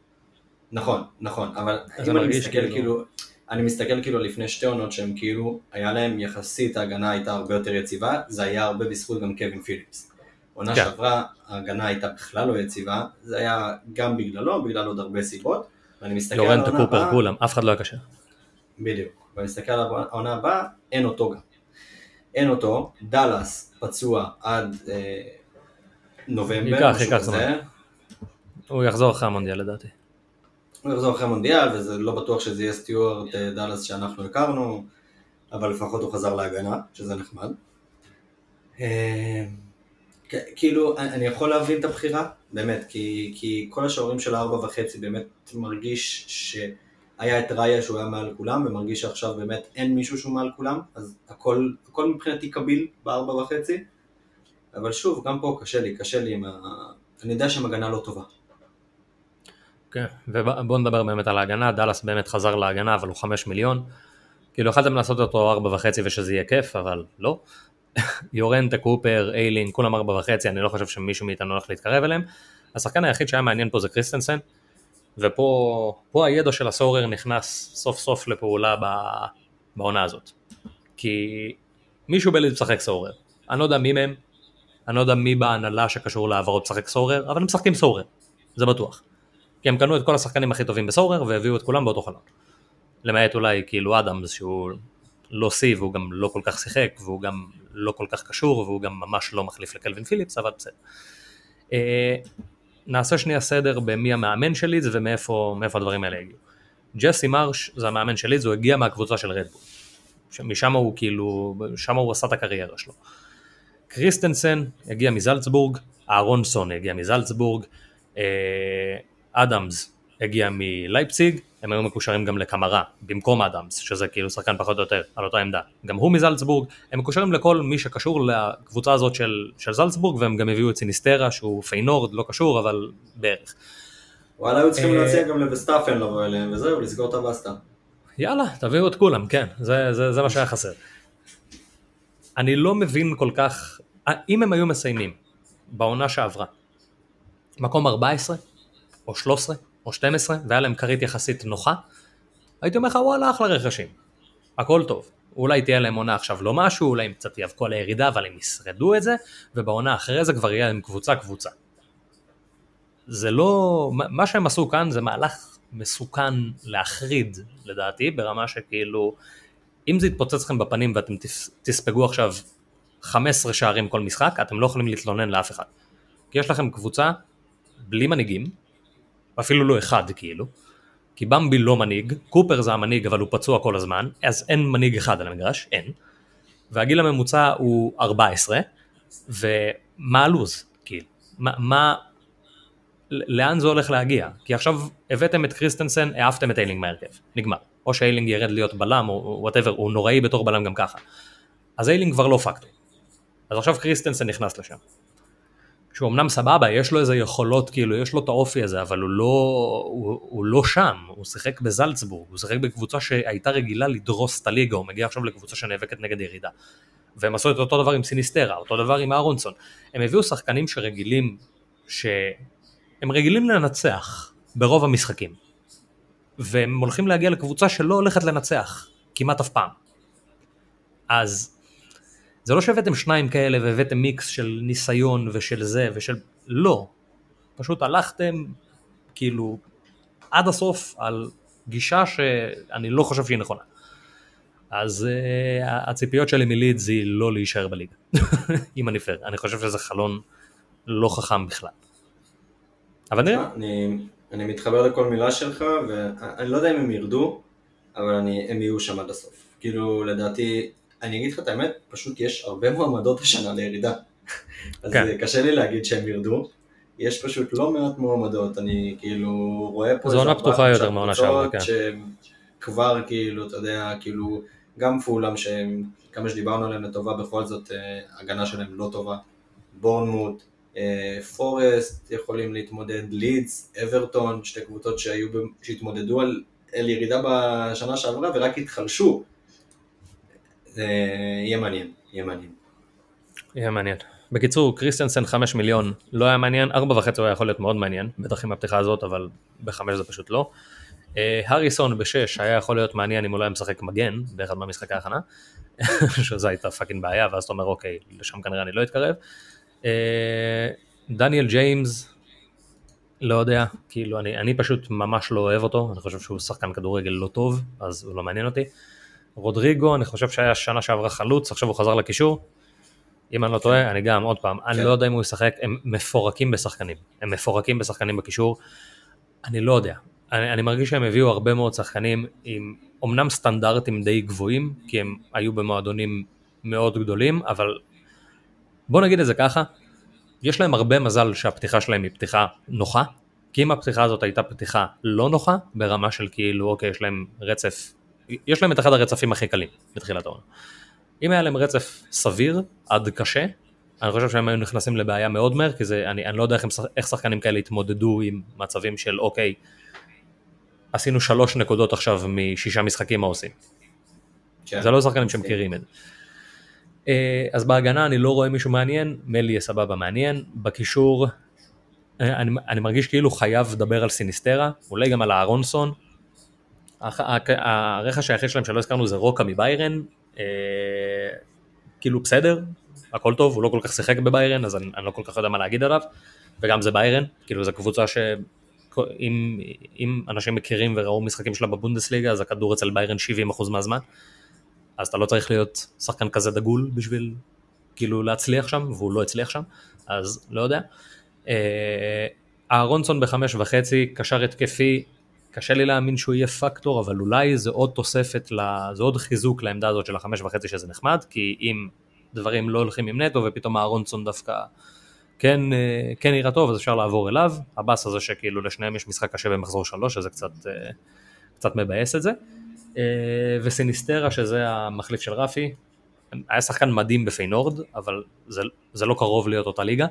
נכון, נכון, אבל אם אני מסתכל כאילו... כאילו, אני מסתכל כאילו לפני שתי עונות שהם כאילו, היה להם יחסית ההגנה הייתה הרבה יותר יציבה, זה היה הרבה בזכות גם קווין פיליפס. עונה כן. שעברה ההגנה הייתה בכלל לא יציבה, זה היה גם בגללו, בגלל עוד הרבה סיבות. ואני מסתכל על העונה הבאה... לורנטו קופר, כולם, אף אחד לא היה קשה. בדיוק. ואני מסתכל על העונה הבאה, אין אותו גם. אין אותו, דאלאס פצוע עד אה, נובמבר, ייקח, ייקח זמן. הוא יחזור אחרי המונדיאל לדעתי. הוא יחזור אחרי המונדיאל, וזה לא בטוח שזה יהיה סטיוארט אה, דאלאס שאנחנו הכרנו, אבל לפחות הוא חזר להגנה, שזה נחמד. אה, כאילו, אני יכול להבין את הבחירה, באמת, כי, כי כל השוערים של הארבע וחצי באמת מרגיש שהיה את ראיה שהוא היה מעל כולם, ומרגיש שעכשיו באמת אין מישהו שהוא מעל כולם, אז הכל, הכל מבחינתי קביל בארבע וחצי, אבל שוב, גם פה קשה לי, קשה לי עם ה... אני יודע שהם הגנה לא טובה. כן, ובואו נדבר באמת על ההגנה, דאלאס באמת חזר להגנה, אבל הוא חמש מיליון. כאילו יכלתם לעשות אותו ארבע וחצי ושזה יהיה כיף, אבל לא. יורנטה, קופר, איילין, כולם ארבע וחצי, אני לא חושב שמישהו מאיתנו הולך להתקרב אליהם. השחקן היחיד שהיה מעניין פה זה קריסטנסן, ופה הידע של הסורר נכנס סוף סוף לפעולה בעונה הזאת. כי מישהו בליד משחק סורר, אני לא יודע מי מהם, אני לא יודע מי בהנהלה שקשור להעברות משחק סורר, אבל הם משחקים סורר, זה בטוח. כי הם קנו את כל השחקנים הכי טובים בסורר והביאו את כולם באותו חלון. למעט אולי כאילו אדמס שהוא לא שיא והוא גם לא כל כך שיחק והוא גם לא כל כך קשור והוא גם ממש לא מחליף לקלווין פיליפס, אבל בסדר. אה, נעשה שנייה סדר במי המאמן של לידס ומאיפה הדברים האלה הגיעו. ג'סי מרש זה המאמן של לידס, הוא הגיע מהקבוצה של רדבול. משם הוא כאילו, שם הוא עשה את הקריירה שלו. קריסטנסן הגיע מזלצבורג, אהרונסון הגיע מזלצבורג, אה, אדמס הגיע מלייפציג, הם היו מקושרים גם לקמרה, במקום אדמס, שזה כאילו שחקן פחות או יותר על אותה עמדה. גם הוא מזלצבורג, הם מקושרים לכל מי שקשור לקבוצה הזאת של, של זלצבורג, והם גם הביאו את סיניסטרה, שהוא פיינורד, לא קשור, אבל בערך. וואלה, היו צריכים אה, להציע גם לבסטאפן לבוא אליהם, וזהו, לסגור את הבסטה. יאללה, תביאו את כולם, כן, זה, זה, זה מה שהיה חסר. אני לא מבין כל כך, אם הם היו מסיימים בעונה שעברה, מקום 14, או 13, או 12, והיה להם כרית יחסית נוחה, הייתי אומר לך וואלה אחלה רכשים, הכל טוב. אולי תהיה להם עונה עכשיו לא משהו, אולי הם קצת יאבקו על הירידה, אבל הם ישרדו את זה, ובעונה אחרי זה כבר יהיה להם קבוצה קבוצה. זה לא, מה שהם עשו כאן זה מהלך מסוכן להחריד לדעתי, ברמה שכאילו, אם זה יתפוצץ לכם בפנים ואתם תספגו עכשיו 15 שערים כל משחק, אתם לא יכולים להתלונן לאף אחד. כי יש לכם קבוצה בלי מנהיגים, אפילו לא אחד כאילו, כי במבי לא מנהיג, קופר זה המנהיג אבל הוא פצוע כל הזמן, אז אין מנהיג אחד על המגרש, אין. והגיל הממוצע הוא 14, ומה הלו"ז? כאילו, מה, מה, לאן זה הולך להגיע? כי עכשיו הבאתם את קריסטנסן, העפתם את איילינג מהרכב, נגמר. או שאיילינג ירד להיות בלם, או whatever, הוא נוראי בתור בלם גם ככה. אז איילינג כבר לא פקטור. אז עכשיו קריסטנסן נכנס לשם. שהוא אמנם סבבה, יש לו איזה יכולות, כאילו, יש לו את האופי הזה, אבל הוא לא, הוא, הוא לא שם, הוא שיחק בזלצבורג, הוא שיחק בקבוצה שהייתה רגילה לדרוס את הליגה, הוא מגיע עכשיו לקבוצה שנאבקת נגד ירידה. והם עשו את אותו דבר עם סיניסטרה, אותו דבר עם אהרונסון. הם הביאו שחקנים שרגילים, שהם רגילים לנצח ברוב המשחקים. והם הולכים להגיע לקבוצה שלא הולכת לנצח, כמעט אף פעם. אז זה לא שהבאתם שניים כאלה והבאתם מיקס של ניסיון ושל זה ושל... לא. פשוט הלכתם כאילו עד הסוף על גישה שאני לא חושב שהיא נכונה. אז uh, הציפיות שלי מלידס היא לא להישאר בליגה, אם אני פייר. אני חושב שזה חלון לא חכם בכלל. אבל נראה. אני, אני מתחבר לכל מילה שלך, ואני לא יודע אם הם ירדו, אבל אני, הם יהיו שם עד הסוף. כאילו, לדעתי, אני אגיד לך את האמת, פשוט יש הרבה מועמדות השנה לירידה. אז כן. קשה לי להגיד שהם ירדו. יש פשוט לא מעט מועמדות, אני כאילו רואה פה... זו עונה פתוחה יותר מעונה שעברה, כן. שכבר כאילו, אתה יודע, כאילו, גם פולאם, שהם, כמה שדיברנו עליהם לטובה, בכל זאת אה, הגנה שלהם לא טובה. בורנמוט, אה, פורסט יכולים להתמודד, לידס, אברטון, שתי קבוצות שהיו, שהתמודדו על, על ירידה בשנה שעברה ורק התחלשו. יהיה מעניין, יהיה מעניין. יהיה מעניין. בקיצור, קריסטנסן 5 מיליון לא היה מעניין, 4 וחצי הוא היה יכול להיות מאוד מעניין, בטח עם הפתיחה הזאת, אבל ב-5 זה פשוט לא. אה, הריסון ב-6 היה יכול להיות מעניין אם הוא לא היה משחק מגן באחד מהמשחקי ההכנה, שזו הייתה fucking בעיה, ואז אתה אומר אוקיי, לשם כנראה אני לא אתקרב. אה, דניאל ג'יימס, לא יודע, כאילו אני, אני פשוט ממש לא אוהב אותו, אני חושב שהוא שחקן כדורגל לא טוב, אז הוא לא מעניין אותי. רודריגו, אני חושב שהיה שנה שעברה חלוץ, עכשיו הוא חזר לקישור. אם אני לא טועה, אני גם, עוד פעם, אני כן. לא יודע אם הוא ישחק, הם מפורקים בשחקנים, הם מפורקים בשחקנים בקישור, אני לא יודע. אני, אני מרגיש שהם הביאו הרבה מאוד שחקנים עם אמנם סטנדרטים די גבוהים, כי הם היו במועדונים מאוד גדולים, אבל בוא נגיד את זה ככה, יש להם הרבה מזל שהפתיחה שלהם היא פתיחה נוחה, כי אם הפתיחה הזאת הייתה פתיחה לא נוחה, ברמה של כאילו, אוקיי, יש להם רצף יש להם את אחד הרצפים הכי קלים בתחילת העונה. אם היה להם רצף סביר עד קשה, אני חושב שהם היו נכנסים לבעיה מאוד מהר, כי זה, אני, אני לא יודע איך, איך שחקנים כאלה התמודדו עם מצבים של אוקיי, עשינו שלוש נקודות עכשיו משישה משחקים, מה עושים? כן. זה לא שחקנים שמכירים את זה. אה, אז בהגנה אני לא רואה מישהו מעניין, מלי סבבה מעניין, בקישור אה, אני, אני מרגיש כאילו חייב לדבר על סיניסטרה, אולי גם על אהרונסון, הרכש היחיד שלהם שלא הזכרנו זה רוקה מביירן, אה, כאילו בסדר, הכל טוב, הוא לא כל כך שיחק בביירן, אז אני, אני לא כל כך יודע מה להגיד עליו, וגם זה ביירן, כאילו זו קבוצה שאם אם אנשים מכירים וראו משחקים שלה בבונדסליגה, אז הכדור אצל ביירן 70% מהזמן, אז אתה לא צריך להיות שחקן כזה דגול בשביל כאילו להצליח שם, והוא לא הצליח שם, אז לא יודע. אה, אהרונסון בחמש וחצי, קשר התקפי, קשה לי להאמין שהוא יהיה פקטור, אבל אולי זה עוד תוספת, זה עוד חיזוק לעמדה הזאת של החמש וחצי שזה נחמד, כי אם דברים לא הולכים עם נטו ופתאום אהרונסון דווקא כן, אה, כן נראה טוב, אז אפשר לעבור אליו. הבאס הזה שכאילו לשניהם יש משחק קשה במחזור שלוש, שזה קצת, אה, קצת מבאס את זה. אה, וסיניסטרה, שזה המחליף של רפי, היה שחקן מדהים בפיינורד, אבל זה, זה לא קרוב להיות אותה ליגה.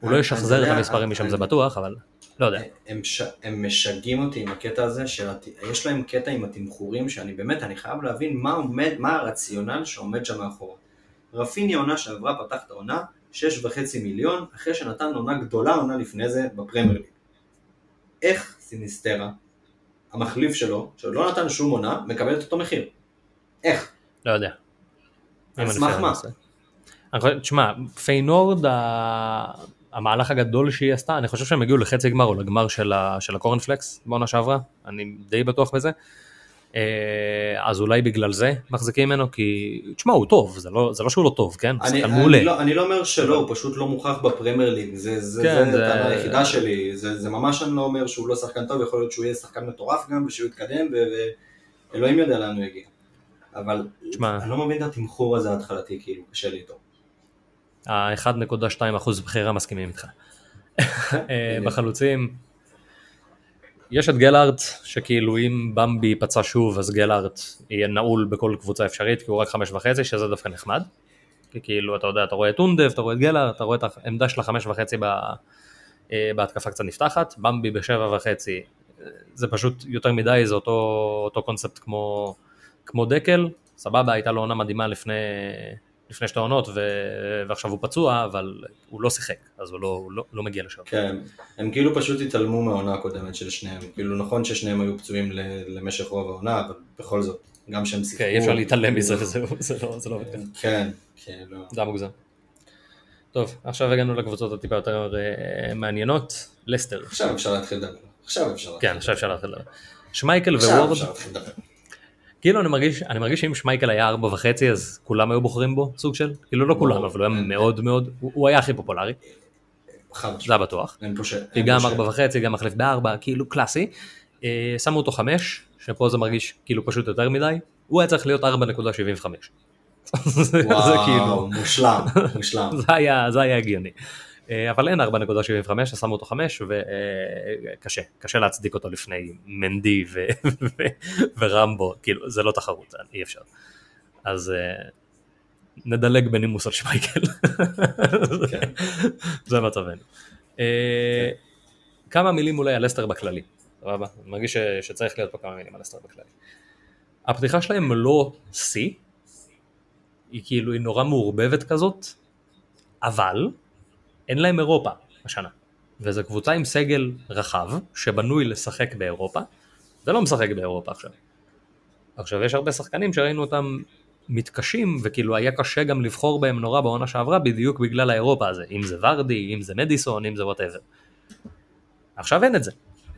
הוא לא ישחזר את המספרים משם, זה בטוח, אבל לא יודע. הם, ש... הם משגעים אותי עם הקטע הזה, שיש להם קטע עם התמחורים, שאני באמת, אני חייב להבין מה עומד, מה הרציונל שעומד שם מאחורה. רפיניה עונה שעברה פתח את העונה, שש וחצי מיליון, אחרי שנתן עונה גדולה עונה לפני זה בפרמייר ליג. איך סיניסטרה, המחליף שלו, שעוד לא נתן שום עונה, מקבל את אותו מחיר? איך? לא יודע. על סמך מה? תשמע, פיינורד, המהלך הגדול שהיא עשתה, אני חושב שהם הגיעו לחצי גמר או לגמר של, של הקורנפלקס בעונה שעברה, אני די בטוח בזה. אה, אז אולי בגלל זה מחזיקים ממנו, כי, תשמע, הוא טוב, זה לא, זה לא שהוא לא טוב, כן? אני, אני, מעולה. לא, אני לא אומר שלא, הוא פשוט לא מוכח בפרמייר ליג, זה, זה, כן, זה, הטענה היחידה שלי, זה, זה ממש אני לא אומר שהוא לא שחקן טוב, יכול להיות שהוא יהיה שחקן מטורף גם, ושהוא יתקדם, ואלוהים יודע לאן הוא יגיע. אבל תשמע, אני לא מבין את התמחור הזה ההתחלתי, כאילו, קשה לי איתו. ה-1.2% בחירה מסכימים איתך. אה, בחלוצים, יש את גלארט, שכאילו אם במבי פצע שוב אז גלארט יהיה נעול בכל קבוצה אפשרית, כי הוא רק חמש וחצי, שזה דווקא נחמד. כי כאילו אתה יודע, אתה רואה את אונדב, אתה רואה את גלארט, אתה רואה את העמדה של החמש וחצי אה, בהתקפה קצת נפתחת, במבי בשבע וחצי, זה פשוט יותר מדי, זה אותו, אותו קונספט כמו, כמו דקל, סבבה, הייתה לו עונה מדהימה לפני, לפני שתי עונות ו... ועכשיו הוא פצוע, אבל הוא לא שיחק, אז הוא לא, הוא לא, לא מגיע לשם. כן, הם כאילו פשוט התעלמו מהעונה הקודמת של שניהם, כאילו נכון ששניהם היו פצועים למשך רוב העונה, אבל בכל זאת, גם שהם שיחקו. כן, אי אפשר להתעלם מזה וזהו, זה לא, זה לא עובד ככה. כן, כן, לא. זה מוגזם. טוב, עכשיו הגענו לקבוצות הטיפה יותר uh, מעניינות, לסטר. עכשיו אפשר להתחיל לדבר. עכשיו אפשר להתחיל לדבר. כן, עכשיו אפשר להתחיל לדבר. שמייקל וורד. עכשיו אפשר להתחיל לדבר. כאילו אני מרגיש, אני מרגיש שאם שמייקל היה ארבע וחצי אז כולם היו בוחרים בו סוג של, כאילו לא כולם אבל הוא היה מאוד מאוד, הוא היה הכי פופולרי. זה היה בטוח. כי גם ארבע וחצי, גם מחליף בארבע, כאילו קלאסי. אה, שמו אותו חמש, שפה זה מרגיש כאילו פשוט יותר מדי, הוא היה צריך להיות 4.75. וואו, מושלם, מושלם. זה היה הגיוני. אה, אבל אין 4.75, אז שמו אותו 5 וקשה, קשה להצדיק אותו לפני מנדי ו- ורמבו, כאילו זה לא תחרות, אי אפשר. אז אה, נדלג בנימוס על שמייקל, כן. זה מצבנו. אה, כמה מילים אולי על אסטר בכללי, סבבה? אני מרגיש שצריך להיות פה כמה מילים על אסטר בכללי. הפתיחה שלהם לא שיא, היא כאילו היא נורא מעורבבת כזאת, אבל אין להם אירופה השנה. וזו קבוצה עם סגל רחב, שבנוי לשחק באירופה, ולא משחק באירופה עכשיו. עכשיו יש הרבה שחקנים שראינו אותם מתקשים, וכאילו היה קשה גם לבחור בהם נורא בעונה שעברה, בדיוק בגלל האירופה הזה, אם זה ורדי, אם זה מדיסון, אם זה whatever. עכשיו אין את זה.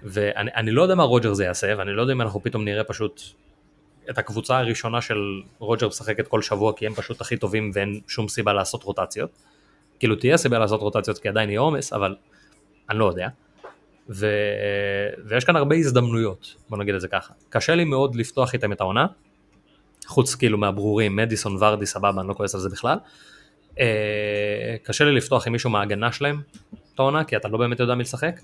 ואני לא יודע מה רוג'רס יעשה, ואני לא יודע אם אנחנו פתאום נראה פשוט את הקבוצה הראשונה של רוג'רס משחקת כל שבוע, כי הם פשוט הכי טובים ואין שום סיבה לעשות רוטציות. כאילו תהיה סיבה לעשות רוטציות כי עדיין יהיה עומס, אבל אני לא יודע. ו... ויש כאן הרבה הזדמנויות, בוא נגיד את זה ככה. קשה לי מאוד לפתוח איתם את העונה, חוץ כאילו מהברורים, מדיסון, ורדי, סבבה, אני לא כועס על זה בכלל. אה, קשה לי לפתוח עם מישהו מההגנה שלהם את העונה, כי אתה לא באמת יודע מי לשחק,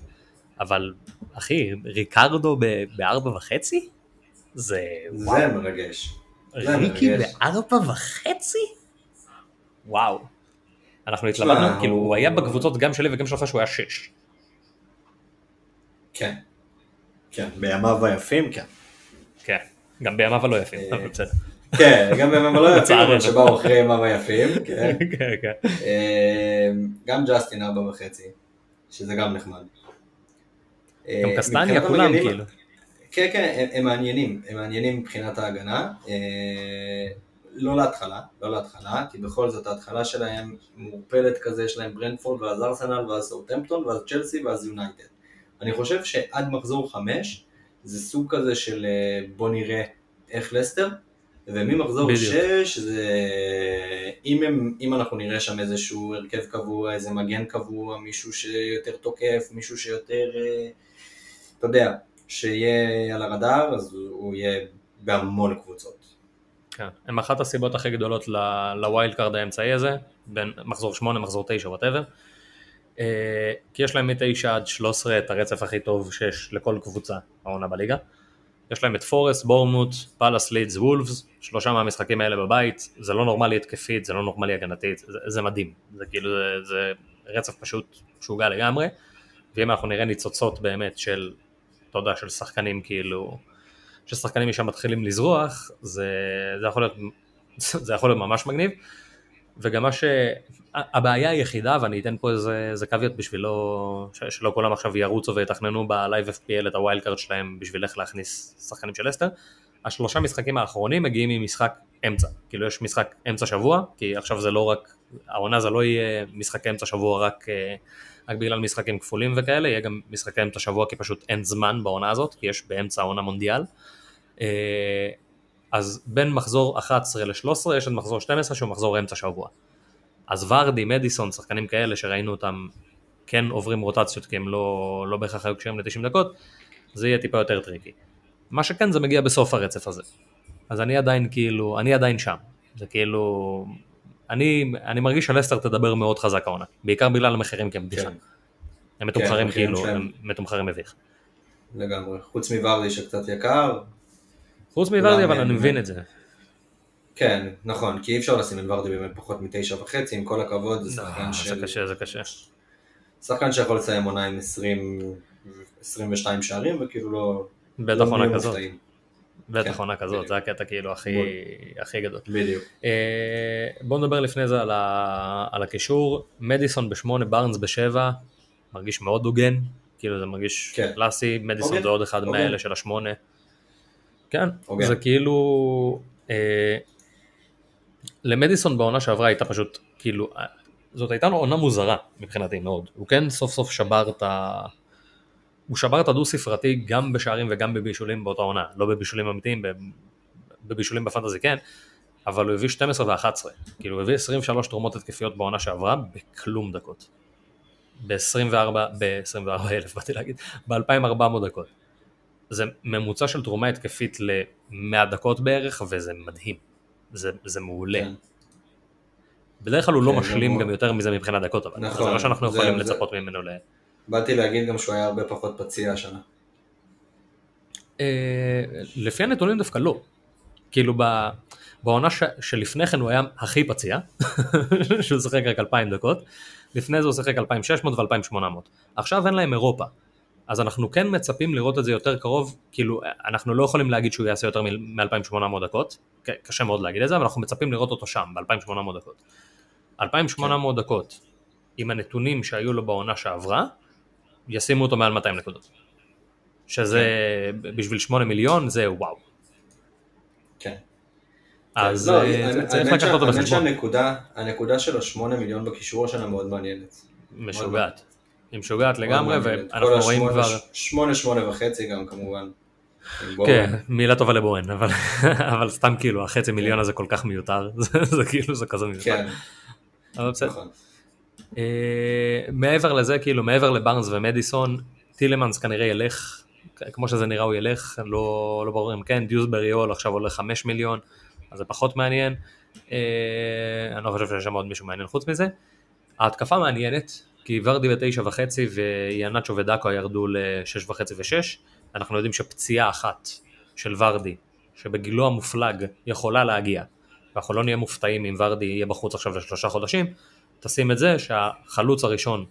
אבל אחי, ריקרדו בארבע וחצי? זה... זה מרגש. ריקי בארבע וחצי? וואו. אנחנו התלבטנו, כאילו הוא היה בקבוצות גם שלי וגם שלך שהוא היה שש. כן. כן, בימיו היפים כן. כן, גם בימיו הלא יפים, אבל בסדר. כן, גם בימיו הלא יפים, אבל שבאו אחרי ימיו היפים, כן. כן, כן. אמ, גם ג'סטין ארבע וחצי, שזה גם נחמד. גם קסטניה כולם כאילו. כן, כן, הם מעניינים, הם מעניינים מבחינת ההגנה. לא להתחלה, לא להתחלה, כי בכל זאת ההתחלה שלהם מעורפלת כזה, יש להם ברנדפורד ואז ארסנל ואז סאוטמפטון ואז צ'לסי ואז יונייטד. אני חושב שעד מחזור חמש זה סוג כזה של אה, בוא נראה איך לסטר, וממחזור בדיוק. שש זה... אם, הם, אם אנחנו נראה שם איזשהו הרכב קבוע, איזה מגן קבוע, מישהו שיותר תוקף, מישהו שיותר, אה, אתה יודע, שיהיה על הרדאר, אז הוא יהיה בהמון קבוצות. כן. הם אחת הסיבות הכי גדולות ל wild card האמצעי הזה, בין מחזור 8, מחזור 9, whatever. כי יש להם מ-9 עד 13 את הרצף הכי טוב שיש לכל קבוצה העונה בליגה. יש להם את פורסט, בורמוט, פאלאס, לידס, וולפס, שלושה מהמשחקים האלה בבית, זה לא נורמלי התקפית, זה לא נורמלי הגנתית, זה, זה מדהים, זה כאילו, זה, זה רצף פשוט משוגע לגמרי, ואם אנחנו נראה ניצוצות באמת של, אתה יודע, של שחקנים כאילו, ששחקנים משם מתחילים לזרוח, זה, זה, יכול להיות, זה יכול להיות ממש מגניב, וגם מה ש... הבעיה היחידה, ואני אתן פה איזה, איזה caveat בשביל לא... ש- שלא כולם עכשיו ירוצו ויתכננו ב Live FPL את ה wild card שלהם בשביל איך להכניס שחקנים של לסטר. השלושה משחקים האחרונים מגיעים ממשחק אמצע, כאילו יש משחק אמצע שבוע, כי עכשיו זה לא רק, העונה זה לא יהיה משחק אמצע שבוע רק, אה, רק בגלל משחקים כפולים וכאלה, יהיה גם משחק אמצע שבוע כי פשוט אין זמן בעונה הזאת, כי יש באמצע העונה מונדיאל. אה, אז בין מחזור 11 ל-13 יש את מחזור 12 שהוא מחזור אמצע שבוע. אז ורדי, מדיסון, שחקנים כאלה שראינו אותם כן עוברים רוטציות כי הם לא, לא בהכרח היו קשרים ל-90 דקות, זה יהיה טיפה יותר טריקי. מה שכן זה מגיע בסוף הרצף הזה. אז אני עדיין כאילו, אני עדיין שם. זה כאילו, אני, אני מרגיש שלסטר תדבר מאוד חזק העונה, בעיקר בגלל המחירים כי הם בדיחה. כן, הם מתומחרים המחירים כאילו. הם מתומחרים מביך. לגמרי. חוץ מוורדי שקצת יקר, חוץ מוורדי אבל אני מבין את זה. כן, נכון, כי אי אפשר לשים את ורדי באמת פחות מתשע וחצי, עם כל הכבוד, זה שחקן אה, של... זה קשה, זה קשה. שחקן שיכול לסיים עונה עם 20, 22 שערים, וכאילו לא... בטח לא עונה נהיה כזאת. בטח כן, עונה כזאת. זה הקטע כאילו הכי. הכי גדול. בדיוק. אה, בואו נדבר לפני זה על, ה, על הקישור, מדיסון בשמונה, בארנס בשבע, מרגיש מאוד הוגן, כאילו זה מרגיש כן. קלאסי, מדיסון זה עוד אחד. מאלה של השמונה. כן, הוגן. זה כאילו, אה, למדיסון בעונה שעברה הייתה פשוט, כאילו, אה, זאת הייתה לו עונה מוזרה מבחינתי מאוד, הוא כן סוף סוף שבר את ה... הוא שבר את הדו ספרתי גם בשערים וגם בבישולים באותה עונה, לא בבישולים אמיתיים, בבישולים בפנטזי כן, אבל הוא הביא 12 ו-11, כאילו הוא הביא 23 תרומות התקפיות בעונה שעברה בכלום דקות. ב-24, ב-24 אלף באתי להגיד, ב-2400 דקות. זה ממוצע של תרומה התקפית ל-100 דקות בערך, וזה מדהים. זה, זה מעולה. כן. בדרך כלל הוא לא כן, משלים גם יותר מזה מבחינת דקות, אבל נכון, זה לא שאנחנו זה- יכולים זה- לצפות ממנו ל... באתי להגיד גם שהוא היה הרבה פחות פציע השנה. אה, לפי הנתונים דווקא לא. כאילו ב- בעונה ש- שלפני כן הוא היה הכי פציע, שהוא שיחק רק 2,000 דקות, לפני זה הוא שיחק 2,600 ו-2,800. עכשיו אין להם אירופה. אז אנחנו כן מצפים לראות את זה יותר קרוב, כאילו אנחנו לא יכולים להגיד שהוא יעשה יותר מ-2,800 דקות, קשה מאוד להגיד את זה, אבל אנחנו מצפים לראות אותו שם, ב-2,800 דקות. 2,800 דקות, עם הנתונים שהיו לו בעונה שעברה, ישימו אותו מעל 200 נקודות. שזה בשביל 8 מיליון זה וואו. כן. אז לא, אה, צריך לקחת אותו האמת בחשבון. שהנקודה, הנקודה של השמונה מיליון בקישור השנה מאוד מעניינת. משוגעת. היא משוגעת לגמרי. ואנחנו רואים כבר... שמונה, שמונה וחצי גם כמובן. כן, מילה טובה לבוהן, אבל, אבל סתם כאילו, החצי מיליון הזה כל כך מיותר, זה, כאילו, זה כזה מיותר. כן, אבל בסדר. אה, מעבר לזה, כאילו, מעבר לבארנס ומדיסון, טילמנס כנראה ילך, כמו שזה נראה הוא ילך, לא, לא ברור אם כן, דיוסברי הול עכשיו עולה 5 מיליון, אז זה פחות מעניין. אה, אני לא חושב שיש שם עוד מישהו מעניין חוץ מזה. ההתקפה מעניינת, כי ורדי בתשע וחצי ויאנצ'ו ודאקו ירדו לשש וחצי ושש. אנחנו יודעים שפציעה אחת של ורדי, שבגילו המופלג יכולה להגיע, ואנחנו לא נהיה מופתעים אם ורדי יהיה בחוץ עכשיו לשלושה חודשים, תשים את זה שהחלוץ הראשון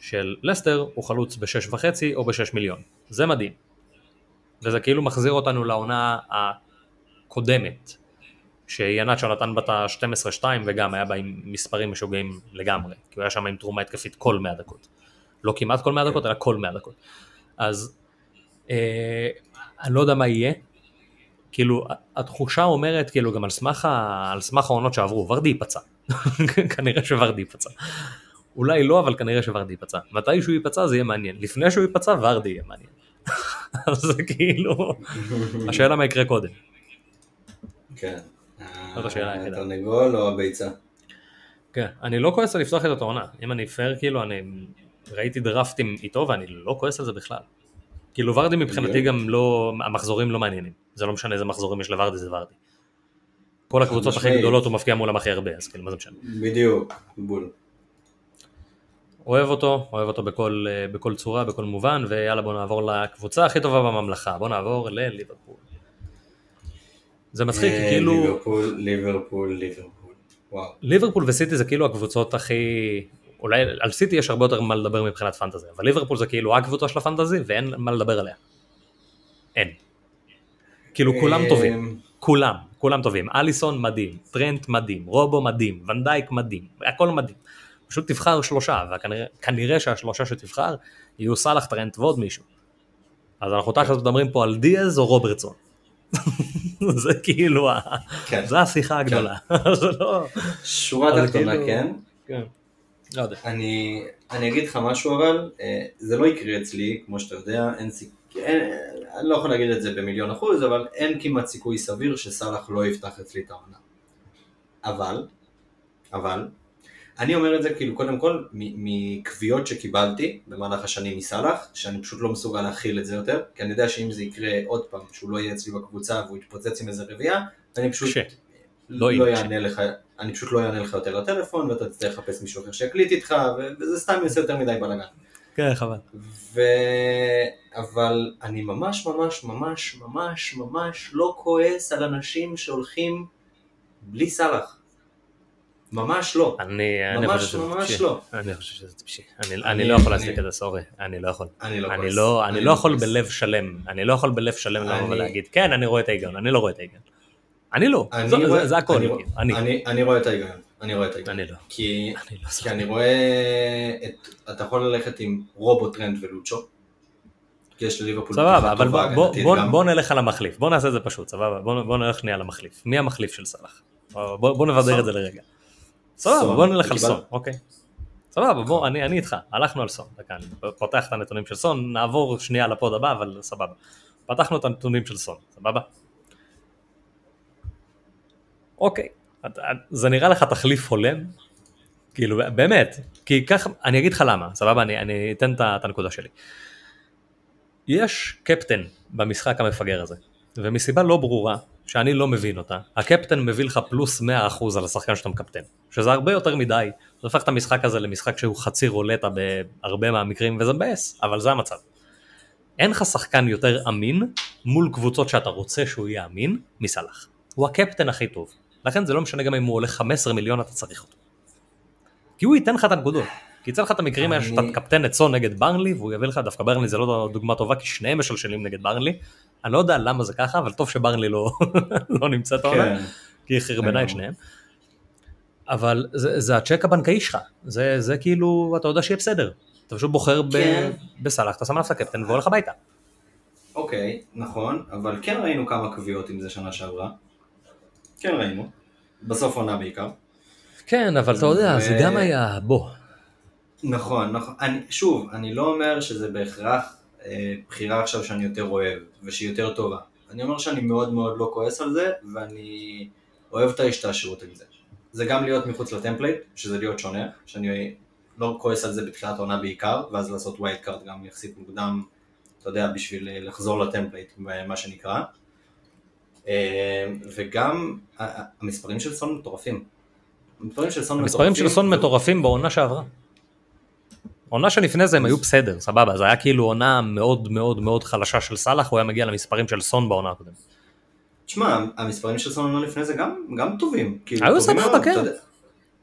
של לסטר הוא חלוץ בשש וחצי או בשש מיליון. זה מדהים. וזה כאילו מחזיר אותנו לעונה הקודמת, שיאנצ'ו נתן בה את ה-12-2 וגם היה בה עם מספרים משוגעים לגמרי, כי הוא היה שם עם תרומה התקפית כל 100 דקות. לא כמעט כל 100 דקות, אלא כל 100 דקות. אז אה, אני לא יודע מה יהיה, כאילו, התחושה אומרת, כאילו, גם על סמך. על סמך העונות שעברו, ורדי ייפצע. כנראה שוורדי ייפצע. אולי לא, אבל כנראה שוורדי ייפצע. מתי שהוא ייפצע זה יהיה מעניין. לפני שהוא ייפצע, ורדי יהיה מעניין. אז זה כאילו, השאלה מה יקרה קודם. כן. זאת השאלה היחידה. התרנגול או הביצה? כן, אני לא כועס על לפתוח את העונה. אם אני פייר, כאילו, אני ראיתי דרפטים איתו ואני לא כועס על זה בכלל. כאילו ורדי מבחינתי. גם לא, המחזורים לא מעניינים. זה לא משנה איזה מחזורים יש לוורדי, זה ורדי. כל הקבוצות הכי. גדולות הוא מפקיע מולם הכי הרבה, אז כאילו מה זה משנה. בדיוק, בול. אוהב אותו, אוהב אותו בכל, אה, בכל צורה, בכל מובן, ויאללה בוא נעבור לקבוצה הכי טובה בממלכה, בוא נעבור לליברפול. זה מצחיק, אה, כאילו ליברפול, ליברפול, ליברפול. וואו. ליברפול וסיטי זה כאילו הקבוצות הכי, אולי על סיטי יש הרבה יותר מה לדבר מבחינת פנטזי, אבל ליברפול זה כאילו הקבוצה של הפנטזי ואין מה לדבר עליה. אין. כאילו כולם אה, טובים, כולם, כולם טובים, אליסון מדהים, טרנט מדהים, רובו מדהים, ונדייק מדהים, הכל מדהים. פשוט תבחר שלושה, וכנראה שהשלושה שתבחר יהיו סאלח, טרנט ועוד מישהו. אז אנחנו תכף מדברים פה על דיאז או רוברטסון. זה כאילו, כן. זה השיחה הגדולה. זה לא... שורה תחתונה, כאילו- כן. כן. לא יודע. אני, אני אגיד לך משהו אבל, אה, זה לא יקרה אצלי, כמו שאתה יודע, אין סיכוי, אני לא יכול להגיד את זה במיליון אחוז, אבל אין כמעט סיכוי סביר שסאלח לא יפתח אצלי את העונה. אבל, אבל, אני אומר את זה כאילו קודם כל מקביעות שקיבלתי במהלך השנים מסאלח, שאני פשוט לא מסוגל להכיל את זה יותר, כי אני יודע שאם זה יקרה עוד פעם, שהוא לא יהיה אצלי בקבוצה והוא יתפוצץ עם איזה רביעייה, אני פשוט קשה. לא, לא יענה לך, אני פשוט לא אענה לך יותר לטלפון ואתה תצטרך לחפש מישהו אחר שיקליט איתך וזה סתם יעשה יותר מדי בלאגן. כן, חבל. ו... אבל אני ממש ממש ממש ממש ממש לא כועס על אנשים שהולכים בלי סאלח. ממש לא. אני אני ממש, שזה ממש טיפשי. לא. אני חושב שזה טיפשי. אני- אני- אני לא יכול אני- להצדיק את זה, סורי. אני לא יכול. אני לא אני. לא, אני לא יכול כועס. בלב שלם, אני לא יכול בלב שלם לבוא אני- ולהגיד, כן, אני רואה את ההיגיון, אני לא רואה את ההיגיון. אני לא, אני זה- זה- זה הכל, אני רואה- אני, אני- אני רואה את ההיגיון. אני רואה את ההיגיון. אני לא. כי אני לא כי אני רואה את... אתה יכול ללכת עם רובו טרנט ולוצ'ו. כי יש לליברפול סבבה, אבל בוא- בוא- בוא-. בוא נלך על המחליף, בוא נעשה את זה פשוט, סבבה, בוא בוא נלך שנייה למחליף. מי המחליף של סאלח? בוא בוא נבדר סון. את זה לרגע. סבבה, בוא נלך על סון, אוקיי. סבבה, בוא, אני אני איתך, הלכנו על סון, דקה, אני פותח את הנתונים של סון, נעבור שנייה לפוד הבא, אבל סבבה. פתחנו את הנתונים של סון, סבבה? אוקיי, זה נראה לך תחליף הולם? כאילו, באמת, כי ככה, אני אגיד לך למה, סבבה? אני, אני אתן את הנקודה שלי. יש קפטן במשחק המפגר הזה, ומסיבה לא ברורה, שאני לא מבין אותה, הקפטן מביא לך פלוס 100% על השחקן שאתה מקפטן, שזה הרבה יותר מדי, זה הופך את המשחק הזה למשחק שהוא חצי רולטה בהרבה מהמקרים, וזה מבאס, אבל זה המצב. אין לך שחקן יותר אמין מול קבוצות שאתה רוצה שהוא יהיה אמין מסלאח. הוא הקפטן הכי טוב, לכן זה לא משנה גם אם הוא עולה 15 מיליון אתה צריך אותו. כי הוא ייתן לך את הנקודות. כי יצא לך את המקרים האלה שאתה תקפטן את סון נגד ברנלי והוא יביא לך דווקא ברנלי זה לא דוגמה טובה כי שניהם משלשלים נגד ברנלי. אני לא יודע למה זה ככה אבל טוב שברנלי לא, לא נמצאת העונה כן. כי היא חרבנה את לגמרי. שניהם. אבל זה, זה הצ'ק הבנקאי שלך זה, זה כאילו אתה יודע שיהיה בסדר. אתה פשוט בוחר כן. בסלאח אתה שם עליו את הקפטן והולך הביתה. אוקיי, נכון, אבל כן ראינו כמה קביעות עם זה שנה שעברה. כן ראינו. בסוף עונה בעיקר. כן אבל אתה יודע זה גם היה בוא. נכון, נכון. אני, שוב, אני לא אומר שזה בהכרח אה, בחירה עכשיו שאני יותר אוהב, ושהיא יותר טובה. אני אומר שאני מאוד מאוד לא כועס על זה, ואני אוהב את ההשתעשעות עם זה. זה גם להיות מחוץ ל template, שזה להיות שונה, שאני לא כועס על זה בתחילת העונה בעיקר, ואז לעשות wild card גם יחסית מוקדם, אתה יודע, בשביל אה, לחזור ל template, מה שנקרא. אה, וגם המספרים של סון מטורפים. המספרים של סון מטורפים. המספרים של סון מטורפים בעונה שעברה. עונה שלפני זה הם היו בסדר, סבבה, זה היה כאילו עונה מאוד מאוד מאוד חלשה של סאלח, הוא היה מגיע למספרים של סון בעונה הקודמת. תשמע, המספרים של סון לפני זה גם, גם טובים. כאילו, היו סבבה, כן.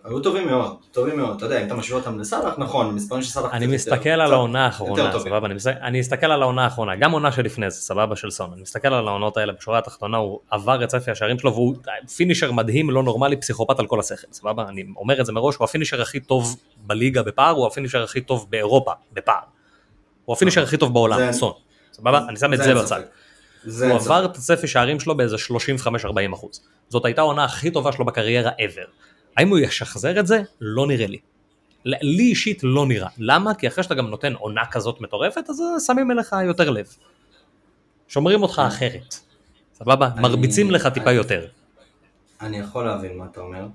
היו טובים מאוד, טובים מאוד. אתה יודע, אם אתה משווה אותם לסאלח, נכון, המספרים של סאלח... אני מסתכל על העונה האחרונה. סבבה, אני מסתכל- על העונה האחרונה, גם עונה שלפני זה, סבבה, של סון, אני מסתכל על העונות האלה, בשורה התחתונה הוא עבר את צפי השערים שלו, והוא finisher מדהים, לא נורמלי, פסיכופת על כל השכל, סבבה, אני אומר את זה מראש, הוא ה finisher הכי טוב בליגה בפער, הוא ה finisher הכי טוב באירופה בפער. הוא ה finisher הכי טוב בעולם, סון, סבבה, אני שם את זה בצד. הוא עבר את הצפי שערים שלו באיזה 35-40 אחוז. זאת הייתה העונה הכי טובה שלו בקריירה ever. האם הוא ישחזר את זה? לא נראה לי. לי אישית לא נראה. למה? כי אחרי שאתה גם נותן עונה כזאת מטורפת, אז שמים אליך יותר לב. שומרים אותך אחרת. סבבה? מרביצים לך טיפה יותר. אני יכול להבין מה אתה אומר.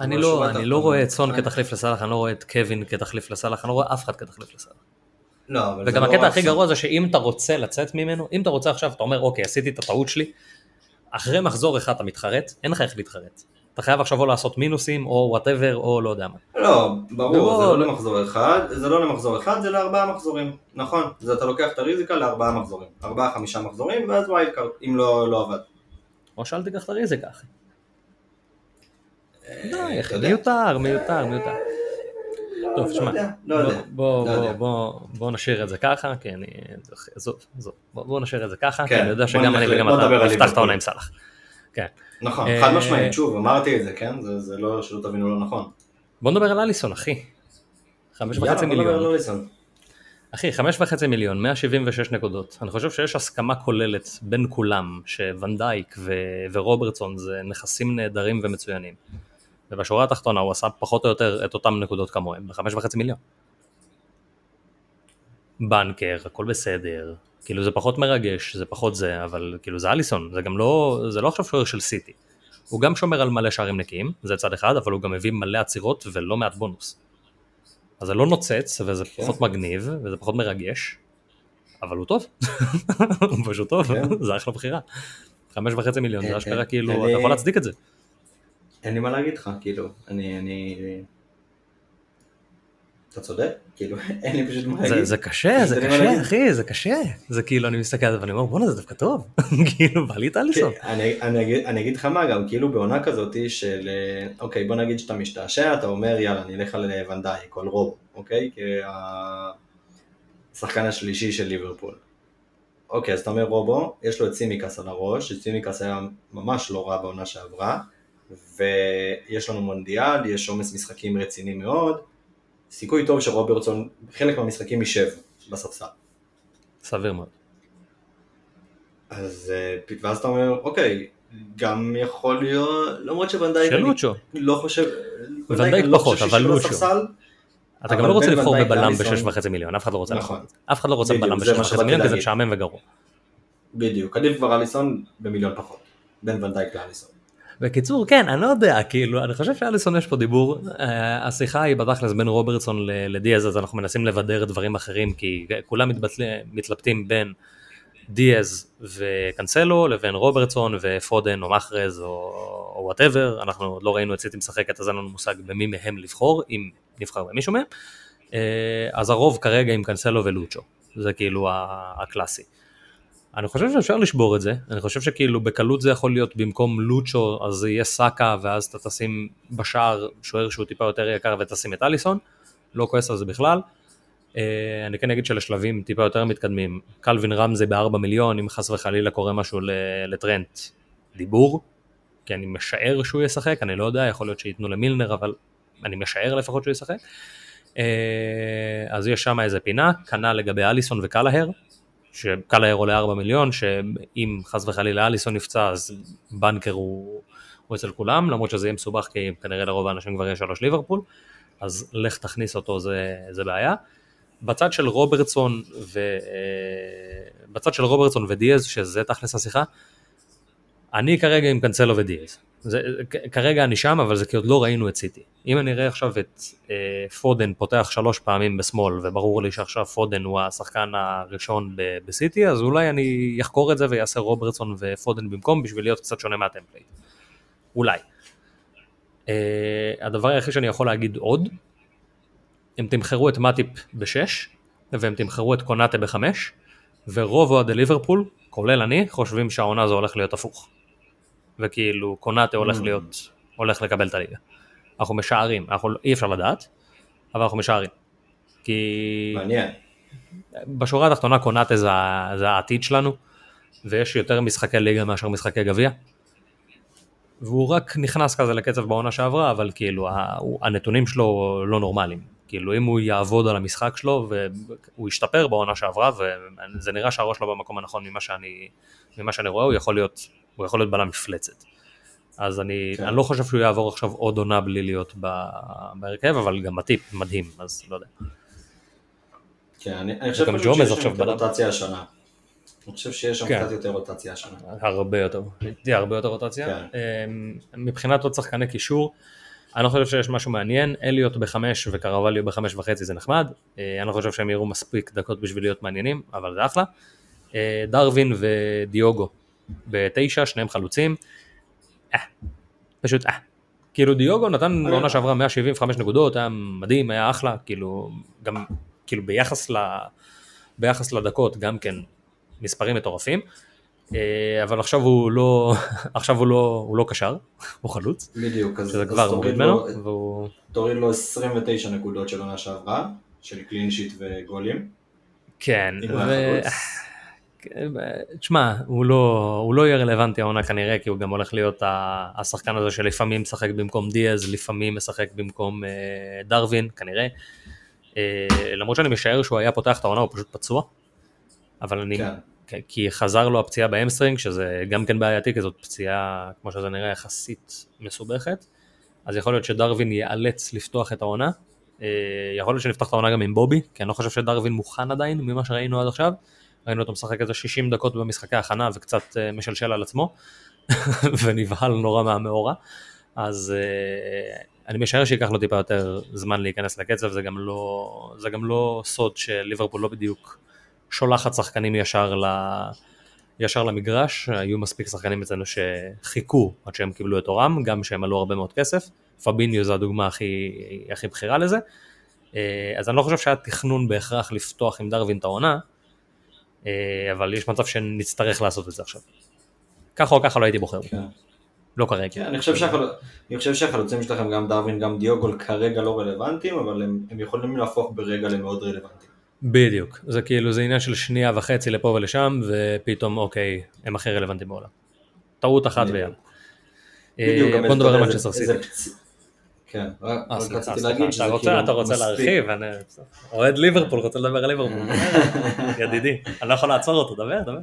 אני לא, אני לא רואה את סון כתחליף לסאלח, אני לא רואה את קווין כתחליף לסאלח, אני לא רואה אף אחד כתחליף לסאלח. לא, אבל וגם לא הקטע הכי. גרוע זה שאם אתה רוצה לצאת ממנו, אם אתה רוצה עכשיו, אתה אומר אוקיי, עשיתי את הטעות שלי, אחרי מחזור אחד אתה מתחרט, אין לך איך להתחרט. אתה חייב עכשיו או לעשות מינוסים, או whatever, או לא יודע מה. לא, ברור, לא, זה לא. למחזור אחד, זה לא למחזור אחד, זה לארבעה מחזורים, נכון, זה אתה לוקח את הריזיקה לארבעה מחזורים, ארבעה חמישה מחזורים, ואז wild card, אם לא לא עבד. או שאל תיקח את הריזיקה, אחי. די, אתה אחי. מיותר, מיותר, מיותר. טוב, שמע, יודע, לא בוא- לא בוא- נשאיר את זה ככה, כי אני... עזוב, עזוב. בוא נשאיר את זה ככה, כי כן, אני יודע שגם אני וגם אתה נפתח את. העונה עם סאלח. כן. נכון, אה, חד משמעית, שוב, אמרתי את זה, כן, זה זה לא, שלא תבינו לא נכון. בוא נדבר על אליסון, אחי. חמש וחצי מיליון. אחי, חמש וחצי מיליון, 176 נקודות. אני חושב שיש הסכמה כוללת בין כולם, שוונדייק ו- ורוברטסון זה נכסים נהדרים ומצוינים. ובשורה התחתונה הוא עשה פחות או יותר את אותם נקודות כמוהם, בחמש וחצי מיליון. בנקר, הכל בסדר, כאילו זה פחות מרגש, זה פחות זה, אבל כאילו זה אליסון, זה גם לא, זה לא עכשיו שוער של סיטי. הוא גם שומר על מלא שערים נקיים, זה צד אחד, אבל הוא גם מביא מלא עצירות ולא מעט בונוס. אז זה לא נוצץ, וזה כן. פחות מגניב, וזה פחות מרגש, אבל הוא טוב. הוא פשוט טוב, כן. זה אחלה בחירה. חמש וחצי מיליון, כן, זה אשכרה כן. כאילו, אני- אתה יכול להצדיק את זה. אין לי מה להגיד לך, כאילו, אני, אני... אתה צודק, כאילו, אין לי פשוט מה להגיד. זה קשה, זה קשה. אחי, זה קשה. זה כאילו, אני מסתכל על זה ואני אומר, בואנה, זה דווקא טוב. כאילו, בא לי את אליסון. כן, אני, אני, אגיד, אני אגיד לך מה, גם כאילו בעונה כזאת של, אה, אוקיי, בוא נגיד שאתה משתעשע, אתה אומר, יאללה, אני אלך על אה, ונדייק או על רובו, אוקיי? כי השחקן השלישי של ליברפול. אוקיי, אז אתה אומר רובו, יש לו את סימיקס על הראש, שסימיקס היה ממש לא רע בעונה שעברה, ויש לנו מונדיאל, יש עומס משחקים רציני מאוד, סיכוי טוב שרוברטסון בחלק מהמשחקים יישב בספסל. סביר מאוד. אז אה, ואז אתה אומר, אוקיי, גם יכול להיות, למרות שוונדייק, של לוצ'ו. לא חושב, ונדייק אני לא פחות, אבל לוצ'ו. אתה גם לא רוצה לבחור בבלם לאליסון- בשש וחצי מיליון, אף אחד לא רוצה נכון. אף אחד לא רוצה בדיוק, בלם זה בשש מה וחצי שבאתי מיליון, כי זה. משעמם וגרוע. בדיוק, עדיף כבר אליסון במיליון פחות, בין ונדייק לאליסון. בקיצור, כן, אני לא יודע, כאילו, אני חושב שאליסון יש פה דיבור. אה, השיחה היא בתכלס בין רוברטסון לדיאז, אז אנחנו מנסים לבדל דברים אחרים, כי כולם מתבטל- מתלבטים בין דיאז וקנסלו, לבין רוברטסון ופודן או מחרז או whatever, אנחנו עוד לא ראינו את סיטי משחקת, אז אין לנו מושג במי מהם לבחור, אם נבחר במישהו מהם. אה, אז הרוב כרגע עם קנסלו ולוצ'ו, זה כאילו הקלאסי. אני חושב שאפשר לשבור את זה, אני חושב שכאילו בקלות זה יכול להיות במקום לוצ'ו אז זה יהיה סאקה ואז אתה תשים בשער שוער שהוא טיפה יותר יקר ותשים את אליסון, לא כועס על זה בכלל. אה, אני כן אגיד שלשלבים טיפה יותר מתקדמים, קלווין רמזי בארבע מיליון, אם חס וחלילה קורה משהו לטרנט, דיבור, כי אני משער שהוא ישחק, אני לא יודע, יכול להיות שייתנו למילנר, אבל אני משער לפחות שהוא ישחק. אה, אז יש שם איזה פינה, כנ"ל לגבי אליסון וקלהר, שקלהר עולה 4 מיליון, שאם חס וחלילה אליסון נפצע אז בנקר הוא, הוא אצל כולם, למרות שזה יהיה מסובך כי כנראה לרוב האנשים כבר יש שלוש ליברפול, אז לך תכניס אותו זה, זה בעיה. בצד של רוברטסון ו... אה, בצד של רוברטסון ודיאז, שזה תכלס השיחה, אני כרגע עם קנסלו ודיאז. זה, כרגע אני שם, אבל זה כי עוד לא ראינו את סיטי. אם אני אראה עכשיו את אה, פודן פותח שלוש פעמים בשמאל, וברור לי שעכשיו פודן הוא השחקן הראשון ב- בסיטי, אז אולי אני אחקור את זה ויעשה רוברטסון ופודן במקום, בשביל להיות קצת שונה מה template. אולי. אה, הדבר היחיד שאני יכול להגיד עוד, הם תמחרו את מאטיפ בשש, והם תמחרו את קונאטה בחמש, ורוב אוהדי ליברפול, כולל אני, חושבים שהעונה הזו הולך להיות הפוך. וכאילו קונאטה הולך Mm. להיות, הולך לקבל את הליגה. אנחנו משערים, אנחנו, אי אפשר לדעת, אבל אנחנו משערים. כי מעניין. בשורה התחתונה קונאטה זה, זה העתיד שלנו, ויש יותר משחקי ליגה מאשר משחקי גביע. והוא רק נכנס כזה לקצב בעונה שעברה, אבל כאילו הנתונים שלו לא נורמליים. כאילו אם הוא יעבוד על המשחק שלו והוא ישתפר בעונה שעברה וזה נראה שהראש שלו במקום הנכון ממה שאני, ממה שאני רואה, הוא יכול להיות, הוא יכול להיות בלם מפלצת. אז אני, כן. אני לא חושב שהוא יעבור עכשיו עוד עונה בלי להיות בהרכב, אבל גם הטיפ מדהים, אז לא יודע. כן, אני, אני חושב שיש שם קצת רוטציה השנה. אני חושב שיש שם כן. קצת יותר רוטציה השנה. הרבה יותר, תהיה הרבה יותר רוטציה. כן. אמ, מבחינת עוד שחקני קישור, אני לא חושב שיש משהו מעניין, אליוט בחמש וקרווליו בחמש וחצי זה נחמד, אה, אני לא חושב שהם יראו מספיק דקות בשביל להיות מעניינים, אבל זה אחלה. אה, דרווין ודיוגו בתשע, שניהם חלוצים. אה, פשוט אה. כאילו דיוגו נתן בעונה שעברה 175 נקודות, היה מדהים, היה אחלה, כאילו גם כאילו ביחס, ל, ביחס לדקות גם כן מספרים מטורפים, אה, אבל עכשיו הוא לא, עכשיו הוא לא, הוא לא קשר, הוא חלוץ, בדיוק, אז, כבר מוריד ממנו, והוא... תוריד לו 29 נקודות של עונה שעברה, של clean sheet וגולים. כן, ו... תשמע, הוא לא, הוא לא יהיה רלוונטי העונה כנראה, כי הוא גם הולך להיות השחקן הזה שלפעמים משחק במקום דיאז, לפעמים משחק במקום אה, דארווין, כנראה. אה, למרות שאני משער שהוא היה פותח את העונה, הוא פשוט פצוע. אבל אני, כן. כי חזר לו הפציעה ב hamstring, שזה גם כן בעייתי, כי זאת פציעה, כמו שזה נראה, יחסית מסובכת. אז יכול להיות שדרווין ייאלץ לפתוח את העונה. אה, יכול להיות שנפתח את העונה גם עם בובי, כי אני לא חושב שדרווין מוכן עדיין ממה שראינו עד עכשיו. ראינו אותו משחק איזה 60 דקות במשחקי הכנה וקצת אה, משלשל על עצמו, ונבהל נורא מהמאורע. אז אני משער שייקח לו טיפה יותר זמן להיכנס לקצב, זה גם לא, זה גם לא סוד שליברפול לא בדיוק שולחת שחקנים ישר, ל, ישר למגרש, היו מספיק שחקנים אצלנו שחיכו עד שהם קיבלו את אורם, גם שהם עלו הרבה מאוד כסף, פביניו זו הדוגמה הכי, הכי בכירה לזה, אה, אז אני לא חושב שהיה תכנון בהכרח לפתוח עם דרווין את העונה, אה, אבל יש מצב שנצטרך לעשות את זה עכשיו. ככה או ככה לא הייתי בוחר. כן. לא כרגע. כן, אני חושב, שהחל... אני חושב שהחלוצים שלכם, גם דרווין, גם דיוגול, כרגע לא רלוונטיים, אבל הם, הם יכולים להפוך ברגע למאוד רלוונטיים. בדיוק, זה כאילו, זה עניין של שנייה וחצי לפה ולשם, ופתאום, אוקיי, הם הכי רלוונטיים בעולם. טעות אחת ויאללה. בדיוק, אה, בוא נדבר על מנצ'סטר סיטי. כן, רק אה, רציתי להגיד שזה כאילו אתה רוצה להרחיב, אוהד ליברפול רוצה לדבר על ליברפול, ידידי, אני לא יכול לעצור אותו, דבר, דבר.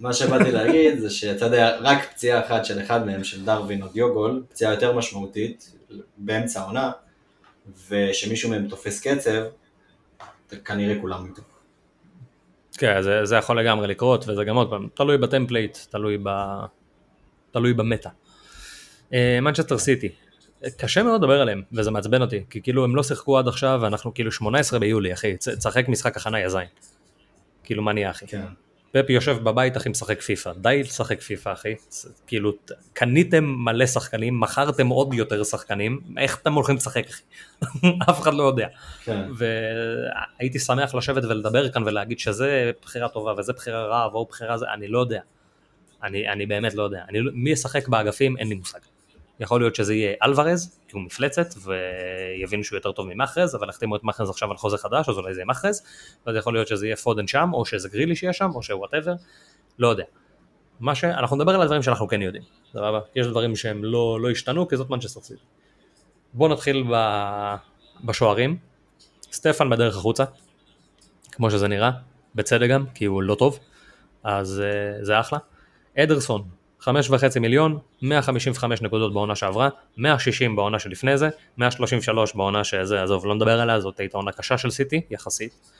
מה שבאתי להגיד זה שאתה יודע, רק פציעה אחת של אחד מהם, של דרווין או דיוגול, פציעה יותר משמעותית, באמצע העונה, ושמישהו מהם תופס קצב, כנראה כולם איתו. כן, זה, זה יכול לגמרי לקרות, וזה גם עוד פעם, תלוי ב template, תלוי, ב, תלוי ב meta. מנצ'סטר uh, סיטי, קשה מאוד לדבר עליהם, וזה מעצבן אותי, כי כאילו הם לא שיחקו עד עכשיו, ואנחנו כאילו 18 ביולי, אחי, תשחק משחק הכנה יא זין. כאילו מה נהיה אחי? כן. פפ יושב בבית אחי משחק פיפא, די לשחק פיפא אחי, כאילו קניתם מלא שחקנים, מכרתם עוד יותר שחקנים, איך אתם הולכים לשחק אחי? אף אחד לא יודע. כן. והייתי שמח לשבת ולדבר כאן ולהגיד שזה בחירה טובה וזה בחירה רעה והוא בחירה זה, אני לא יודע. אני, אני באמת לא יודע. אני, לא- מי ישחק באגפים אין לי מושג. יכול להיות שזה יהיה אלוורז, כי הוא מפלצת, ויבינו שהוא יותר טוב ממחרז, אבל החתימו את מחרז עכשיו על חוזה חדש, אז אולי זה יהיה מחרז, ואז יכול להיות שזה יהיה פודן שם, או שזה גריליש יהיה שם, או ש whatever, לא יודע. מה ש... אנחנו נדבר על הדברים שאנחנו כן יודעים, סבבה? יש דברים שהם לא, לא השתנו, כי זאת מנצ'סטר סיטי. בואו נתחיל ב... בשוערים. סטפן בדרך החוצה, כמו שזה נראה, בצדק גם, כי הוא לא טוב, אז uh, זה אחלה. אדרסון, חמש וחצי מיליון, 155 נקודות בעונה שעברה, 160 בעונה שלפני זה, 133 בעונה שזה, עזוב, לא נדבר עליה, זאת הייתה עונה קשה של סיטי, יחסית.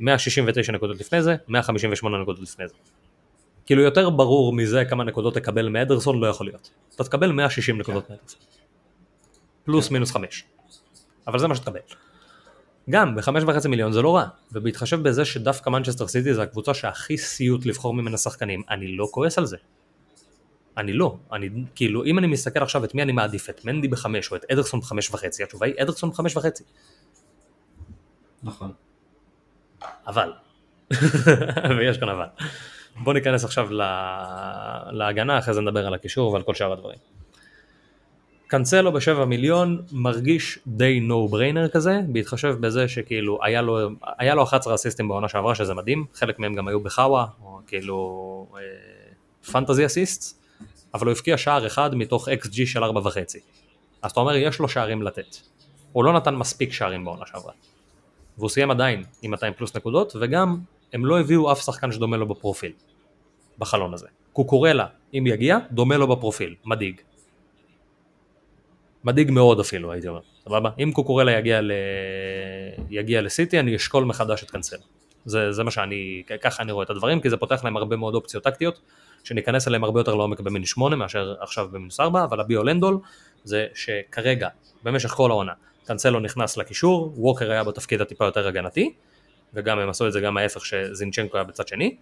169 אה, נקודות לפני זה, 158 נקודות לפני זה. כאילו יותר ברור מזה כמה נקודות תקבל מאדרסון לא יכול להיות. אתה תקבל 160 נקודות מאדרסון. פלוס מינוס 5. אבל זה מה שתקבל. גם בחמש וחצי מיליון זה לא רע, ובהתחשב בזה שדווקא מנצ'סטר סיטי זה הקבוצה שהכי סיוט לבחור ממנה שחקנים, אני לא כועס על זה. אני לא, אני כאילו אם אני מסתכל עכשיו את מי אני מעדיף, את מנדי בחמש או את אדרסון בחמש וחצי, התשובה היא אדרסון בחמש וחצי. נכון. אבל, ויש כאן אבל. בוא ניכנס עכשיו להגנה, אחרי זה נדבר על הקישור ועל כל שאר הדברים. קאנסלו בשבע מיליון מרגיש די נו בריינר כזה, בהתחשב בזה שכאילו היה לו, היה לו 11 אסיסטים בעונה שעברה שזה מדהים, חלק מהם גם היו בחאווה, או כאילו פנטזי אה, אסיסט, אבל הוא הבקיע שער אחד מתוך XG של 4.5. אז אתה אומר, יש לו שערים לתת. הוא לא נתן מספיק שערים בעונה שעברה. והוא סיים עדיין עם 200 פלוס נקודות, וגם הם לא הביאו אף שחקן שדומה לו בפרופיל, בחלון הזה. קוקורלה, אם יגיע, דומה לו בפרופיל, מדאיג. מדאיג מאוד אפילו, הייתי אומר, סבבה? אם קוקורלה יגיע, ל... יגיע לסיטי, אני אשקול מחדש את קנסל. זה, זה מה שאני, ככה אני רואה את הדברים, כי זה פותח להם הרבה מאוד אופציות טקטיות, שניכנס אליהם הרבה יותר לעומק במינוס 8 מאשר עכשיו במינוס 4, אבל הביו לנדול זה שכרגע, במשך כל העונה, קנסלו נכנס לקישור, ווקר היה בתפקיד הטיפה יותר הגנתי, וגם הם עשו את זה גם ההפך שזינצ'נקו היה בצד שני,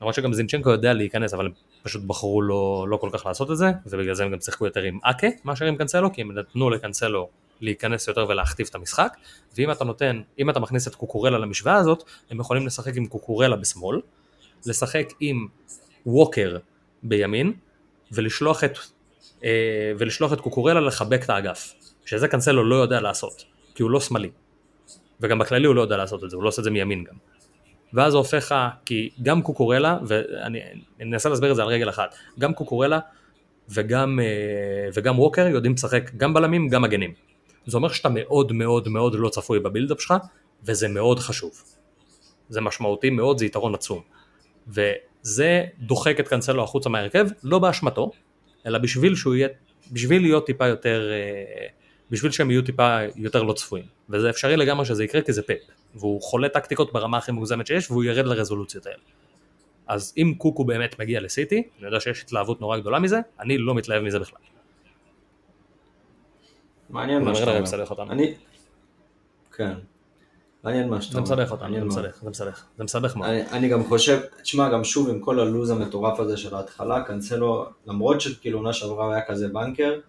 למרות שגם זינצ'נקו יודע להיכנס, אבל הם פשוט בחרו לא, לא כל כך לעשות את זה, ובגלל זה הם גם שיחקו יותר עם אקה מאשר עם קנסלו, כי הם נתנו לקנסלו להיכנס יותר ולהכתיב את המשחק, ואם אתה נותן, אם אתה מכניס את קוקורלה למשוואה הזאת, הם יכולים לשחק עם קוקורלה בשמאל, לשחק עם ווקר בימין, ולשלוח את, אה, ולשלוח את קוקורלה לחבק את האגף, שזה קנסלו לא יודע לעשות, כי הוא לא שמאלי, וגם בכללי הוא לא יודע לעשות את זה, הוא לא עושה את זה מימין גם. ואז זה הופך, כי גם קוקורלה, ואני אנסה להסביר את זה על רגל אחת, גם קוקורלה וגם, אה, וגם ווקר יודעים לשחק גם בלמים, גם מגנים. זה אומר שאתה מאוד מאוד מאוד לא צפוי בבילדאפ שלך, וזה מאוד חשוב. זה משמעותי מאוד, זה יתרון עצום. וזה דוחק את קנסלו החוצה מהרכב, לא באשמתו, אלא בשביל שהוא יהיה, בשביל להיות טיפה יותר, אה, בשביל שהם יהיו טיפה יותר לא צפויים. וזה אפשרי לגמרי שזה יקרה כי זה פאפ. והוא חולה טקטיקות ברמה הכי מוגזמת שיש, והוא ירד לרזולוציות האלה. אז אם קוקו באמת מגיע לסיטי, אני יודע שיש התלהבות נורא גדולה מזה, אני לא מתלהב מזה בכלל. מעניין מה שאתה אומר. אני... כן. מעניין מה שאתה אומר. זה מסבך אותנו, זה מסבך, זה מסבך, זה מסבך מאוד. אני, אני גם חושב, תשמע, גם שוב עם כל הלו"ז המטורף הזה של ההתחלה, קנסלו, למרות שכאילו עונה שעברה היה כזה בנקר,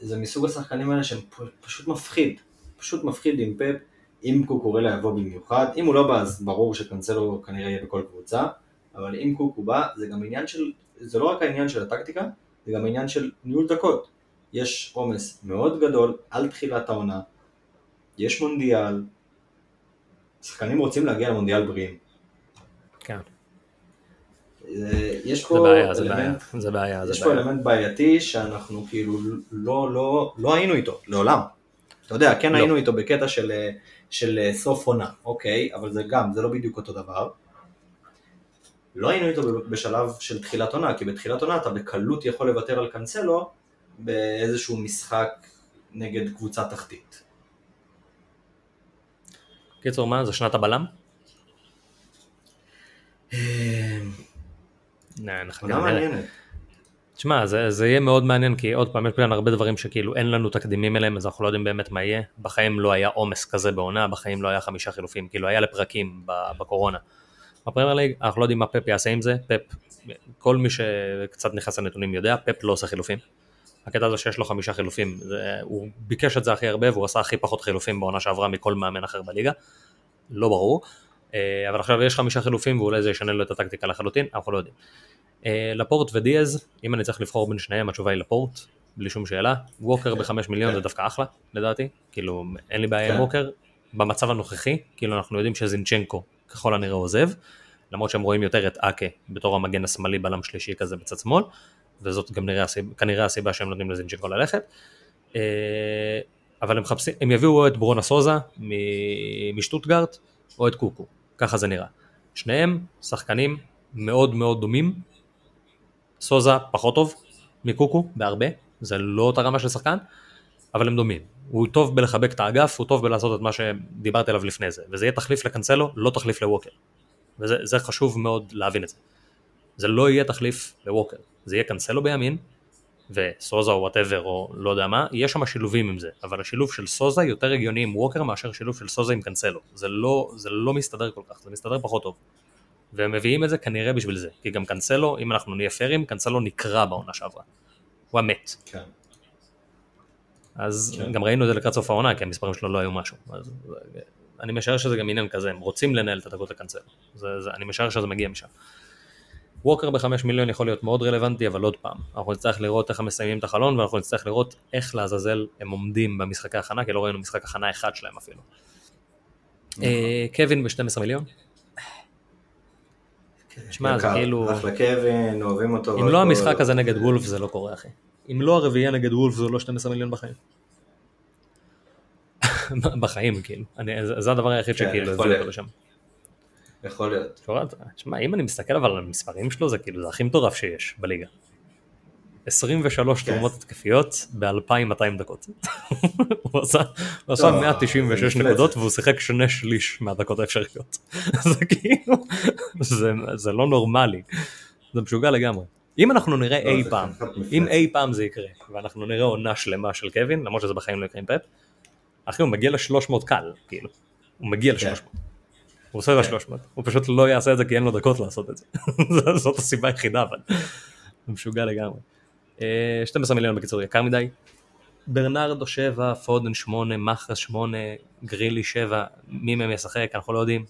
זה מסוג השחקנים האלה שהם פשוט מפחיד, פשוט מפחיד עם פאפ, אם קוקורלה יבוא במיוחד, אם הוא לא בא אז ברור שקנסלו כנראה יהיה בכל קבוצה, אבל אם קוקו בא, זה גם עניין של, זה לא רק העניין של הטקטיקה, זה גם עניין של ניהול דקות. יש עומס מאוד גדול על תחילת העונה, יש מונדיאל, שחקנים רוצים להגיע למונדיאל בריאים. כן. יש פה זה בעיה, זה אלמנט, בעיה, זה בעיה, יש זה פה בעיה. אלמנט בעייתי שאנחנו כאילו לא, לא, לא היינו איתו, לעולם. אתה יודע, כן לא. היינו איתו בקטע של, של סוף עונה, אוקיי, אבל זה גם, זה לא בדיוק אותו דבר. לא היינו איתו בשלב של תחילת עונה, כי בתחילת עונה אתה בקלות יכול לוותר על קנסלו באיזשהו משחק נגד קבוצה תחתית. קיצור, מה, זה שנת הבלם? עונה. מעניינת. תשמע, זה, זה יהיה מאוד מעניין, כי עוד פעם, יש כאן הרבה דברים שכאילו אין לנו תקדימים אליהם, אז אנחנו לא יודעים באמת מה יהיה. בחיים לא היה עומס כזה בעונה, בחיים לא היה חמישה חילופים, כאילו היה לפרקים בקורונה. בפרמייר ליג, אנחנו לא יודעים מה פפ יעשה עם זה, פפ, כל מי שקצת נכנס לנתונים יודע, פפ לא עושה חילופים. הקטע הזה שיש לו חמישה חילופים, זה, הוא ביקש את זה הכי הרבה והוא עשה הכי פחות חילופים בעונה שעברה מכל מאמן אחר בליגה, לא ברור. אה, אבל עכשיו יש חמישה חילופים ואולי זה ישנה לו את הטקטיקה לחלוטין, אנחנו לא יודעים. אה, לפורט ודיאז, אם אני צריך לבחור בין שניהם, התשובה היא לפורט, בלי שום שאלה. ווקר בחמש מיליון זה דווקא אחלה, לדעתי. כאילו, אין לי בעיה עם כן. ווקר. במצב הנוכחי, כאילו אנחנו יודעים שזינצ'נקו ככל הנראה עוזב, למרות שהם רואים יותר את אקה בתור המגן השמאלי בלם שלישי כזה בצד שמאל, וזאת גם נראה, כנראה הסיבה שהם נותנים לזינצ'נקו ללכת. אה, אבל הם מחפשים, הם יביאו או את ברונה סוזה משטוטגרט, או את קוקו, ככה זה נראה. שניהם שחקנים מאוד מאוד דומים, סוזה פחות טוב מקוקו בהרבה, זה לא אותה רמה של שחקן, אבל הם דומים. הוא טוב בלחבק את האגף, הוא טוב בלעשות את מה שדיברתי עליו לפני זה, וזה יהיה תחליף לקנסלו, לא תחליף לווקר. וזה זה חשוב מאוד להבין את זה. זה לא יהיה תחליף לווקר, זה יהיה קנסלו בימין, וסוזה או whatever או לא יודע מה, יש שם שילובים עם זה, אבל השילוב של סוזה יותר הגיוני עם ווקר מאשר שילוב של סוזה עם קנסלו. זה לא, זה לא מסתדר כל כך, זה מסתדר פחות טוב. והם מביאים את זה כנראה בשביל זה, כי גם קנסלו, אם אנחנו נהיה פיירים, קנסלו נקרע בעונה שעברה. הוא מת. כן. אז כן. גם ראינו את זה לקראת סוף העונה, כי המספרים שלו לא היו משהו. אז אני משער שזה גם עניין כזה, הם רוצים לנהל את הדקות לקנסלו. זה, זה, אני משער שזה מגיע משם. ווקר בחמש מיליון יכול להיות מאוד רלוונטי, אבל עוד פעם, אנחנו נצטרך לראות איך הם מסיימים את החלון, ואנחנו נצטרך לראות איך לעזאזל הם עומדים במשחקי הכנה, כי לא ראינו משחק הכנה אחד שלהם אפילו. אה, קווין ב-12 מיליון, שמע, זה יקר. כאילו- אחלה קווין, אוהבים אותו. אם לא המשחק הזה נגד וולף זה לא קורה אחי. אם לא הרביעייה נגד וולף זה לא 12 מיליון בחיים. בחיים, כאילו. זה- זה הדבר היחיד כן, שכאילו הביא אותו. לשם. יכול להיות. תשמע, אם אני מסתכל אבל על המספרים שלו, זה כאילו, זה הכי מטורף שיש בליגה. 23 כן. תרומות התקפיות ב-2200 דקות. הוא עשה, הוא עשה לא, 196 זה מפלצת. נקודות והוא שיחק שני שליש מהדקות האפשריות. זה כאילו, זה, זה לא נורמלי. זה משוגע לגמרי. אם אנחנו נראה לא, אי פעם. אם אי פעם זה יקרה, ואנחנו נראה עונה שלמה של קווין, למרות שזה בחיים לא יקרה עם פפ, אחי הוא מגיע ל-300 קל, כאילו. הוא מגיע כן. ל-300. הוא עושה את ה-300, הוא פשוט לא יעשה את זה כי אין לו דקות לעשות את זה. זאת הסיבה היחידה אבל. הוא משוגע לגמרי. אה, 12 מיליון בקיצור יקר מדי. ברנרדו 7, פודן 8, מחרס 8, גרילי 7, מי מהם ישחק אנחנו לא יודעים.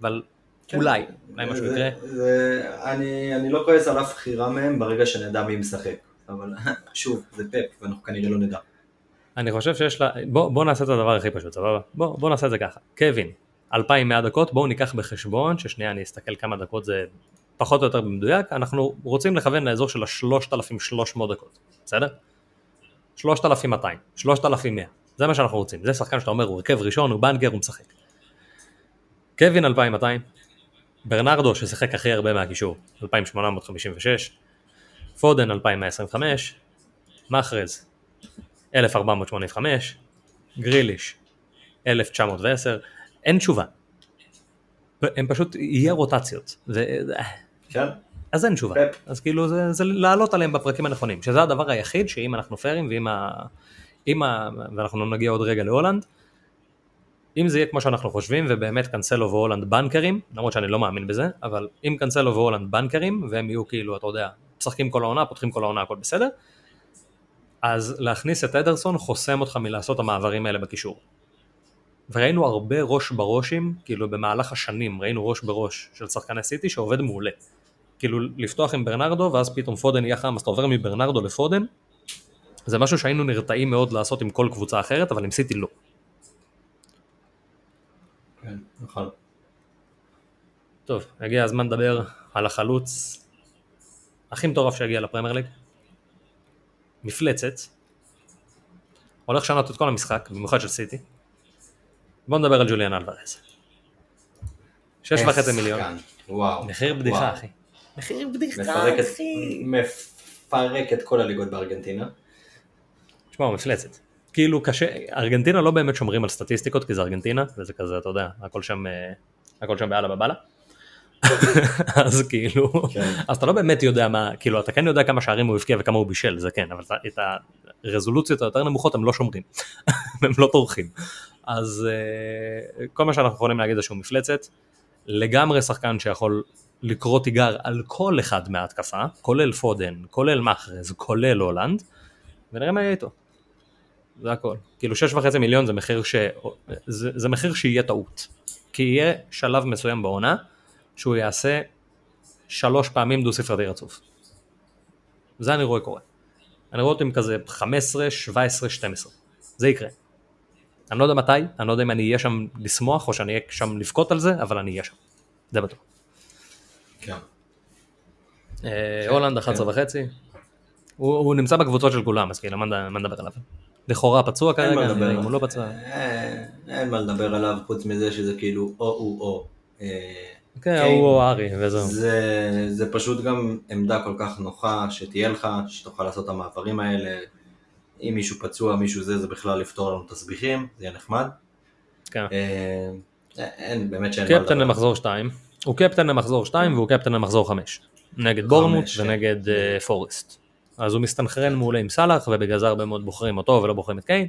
אבל כן. אולי, אולי משהו יקרה. אני לא כועס על אף בחירה מהם ברגע שנדע מי משחק. אבל שוב, זה פאפ, ואנחנו כנראה לא נדע. אני חושב שיש לה, בוא, בוא נעשה את הדבר הכי פשוט, סבבה? בוא, בוא נעשה את זה ככה. קווין, 2100 דקות, בואו ניקח בחשבון, ששנייה אני אסתכל כמה דקות זה פחות או יותר במדויק, אנחנו רוצים לכוון לאזור של ה-3300 דקות, בסדר? 3200, 3100, זה מה שאנחנו רוצים, זה שחקן שאתה אומר הוא הרכב ראשון, הוא בנגר, הוא משחק. קווין 2200, ברנרדו ששיחק הכי הרבה מהקישור, 2856, פודן 2125, מחרז 1485, גריליש 1910, אין תשובה. הם פשוט, יהיה רוטציות. ו... כן? אז אין תשובה. פפ. אז כאילו זה, זה לעלות עליהם בפרקים הנכונים, שזה הדבר היחיד שאם אנחנו פיירים ואם ה... אם ה... ואנחנו נגיע עוד רגע להולנד, אם זה יהיה כמו שאנחנו חושבים ובאמת קנסלו והולנד בנקרים, למרות שאני לא מאמין בזה, אבל אם קנסלו והולנד בנקרים והם יהיו כאילו, אתה יודע, משחקים כל העונה, פותחים כל העונה, הכל בסדר, אז להכניס את אדרסון חוסם אותך מלעשות המעברים האלה בקישור. וראינו הרבה ראש בראשים, כאילו במהלך השנים ראינו ראש בראש של שחקני סיטי שעובד מעולה. כאילו לפתוח עם ברנרדו ואז פתאום פודן יהיה חם, אז אתה עובר מברנרדו לפודן, זה משהו שהיינו נרתעים מאוד לעשות עם כל קבוצה אחרת, אבל עם סיטי לא. כן, נכון. טוב, הגיע הזמן לדבר על החלוץ הכי מטורף שהגיע לפרמייר ליג. מפלצת. הולך לשנות את כל המשחק, במיוחד של סיטי. בוא נדבר על ג'וליאן אלוורז. שש וחצי מיליון. וואו. מחיר בדיחה וואו. אחי. מחיר בדיחה מפרק את- אחי. מפרק את כל הליגות בארגנטינה. תשמע, הוא מפלצת. כאילו קשה, ארגנטינה לא באמת שומרים על סטטיסטיקות כי זה ארגנטינה, וזה כזה, אתה יודע, הכל שם, אה, הכל שם באללה בבאללה. אז כאילו, כן. אז אתה לא באמת יודע מה, כאילו אתה כן יודע כמה שערים הוא הבקיע וכמה הוא בישל, זה כן, אבל אתה- את הרזולוציות היותר נמוכות הם לא שומרים, הם לא טורחים. אז אה, כל מה שאנחנו יכולים להגיד זה שהוא מפלצת, לגמרי שחקן שיכול לקרוא תיגר על כל אחד מההתקפה, כולל פודן, כולל מחרז, כולל הולנד, ונראה מה יהיה איתו. זה הכל. כאילו שש וחצי מיליון זה מחיר ש... זה, זה מחיר שיהיה טעות. כי יהיה שלב מסוים בעונה שהוא יעשה שלוש פעמים דו ספרתי רצוף. זה אני רואה קורה. אני רואה אותו עם כזה 15, 17, 12. זה יקרה. אני לא יודע מתי, אני לא יודע אם אני אהיה שם לשמוח או שאני אהיה שם לבכות על זה, אבל אני אהיה שם. זה בטוח. כן. אה, הולנד 11 וחצי. הוא, נמצא בקבוצות של כולם, אז כאילו, מה נד- מה נדבר עליו? לכאורה פצוע כרגע, אם הוא לא. פצוע. אה, אין מה לדבר עליו חוץ מזה שזה כאילו או הוא או. אה, כן. הוא או ארי, וזהו. זה, זה פשוט גם עמדה כל כך נוחה שתהיה לך, שתוכל לעשות את המעברים האלה. אם מישהו פצוע, מישהו זה, זה בכלל לפתור לנו תסביכים, זה יהיה נחמד. כן. אה, אין, באמת שאין מה קפטן לדבר. למחזור 2, הוא קפטן למחזור 2 והוא קפטן למחזור 5. נגד בורמוט כן. ונגד אה, פורסט. אז הוא מסתנכרן מעולה עם סאלח ובגלל זה הרבה מאוד בוחרים אותו ולא בוחרים את קיין.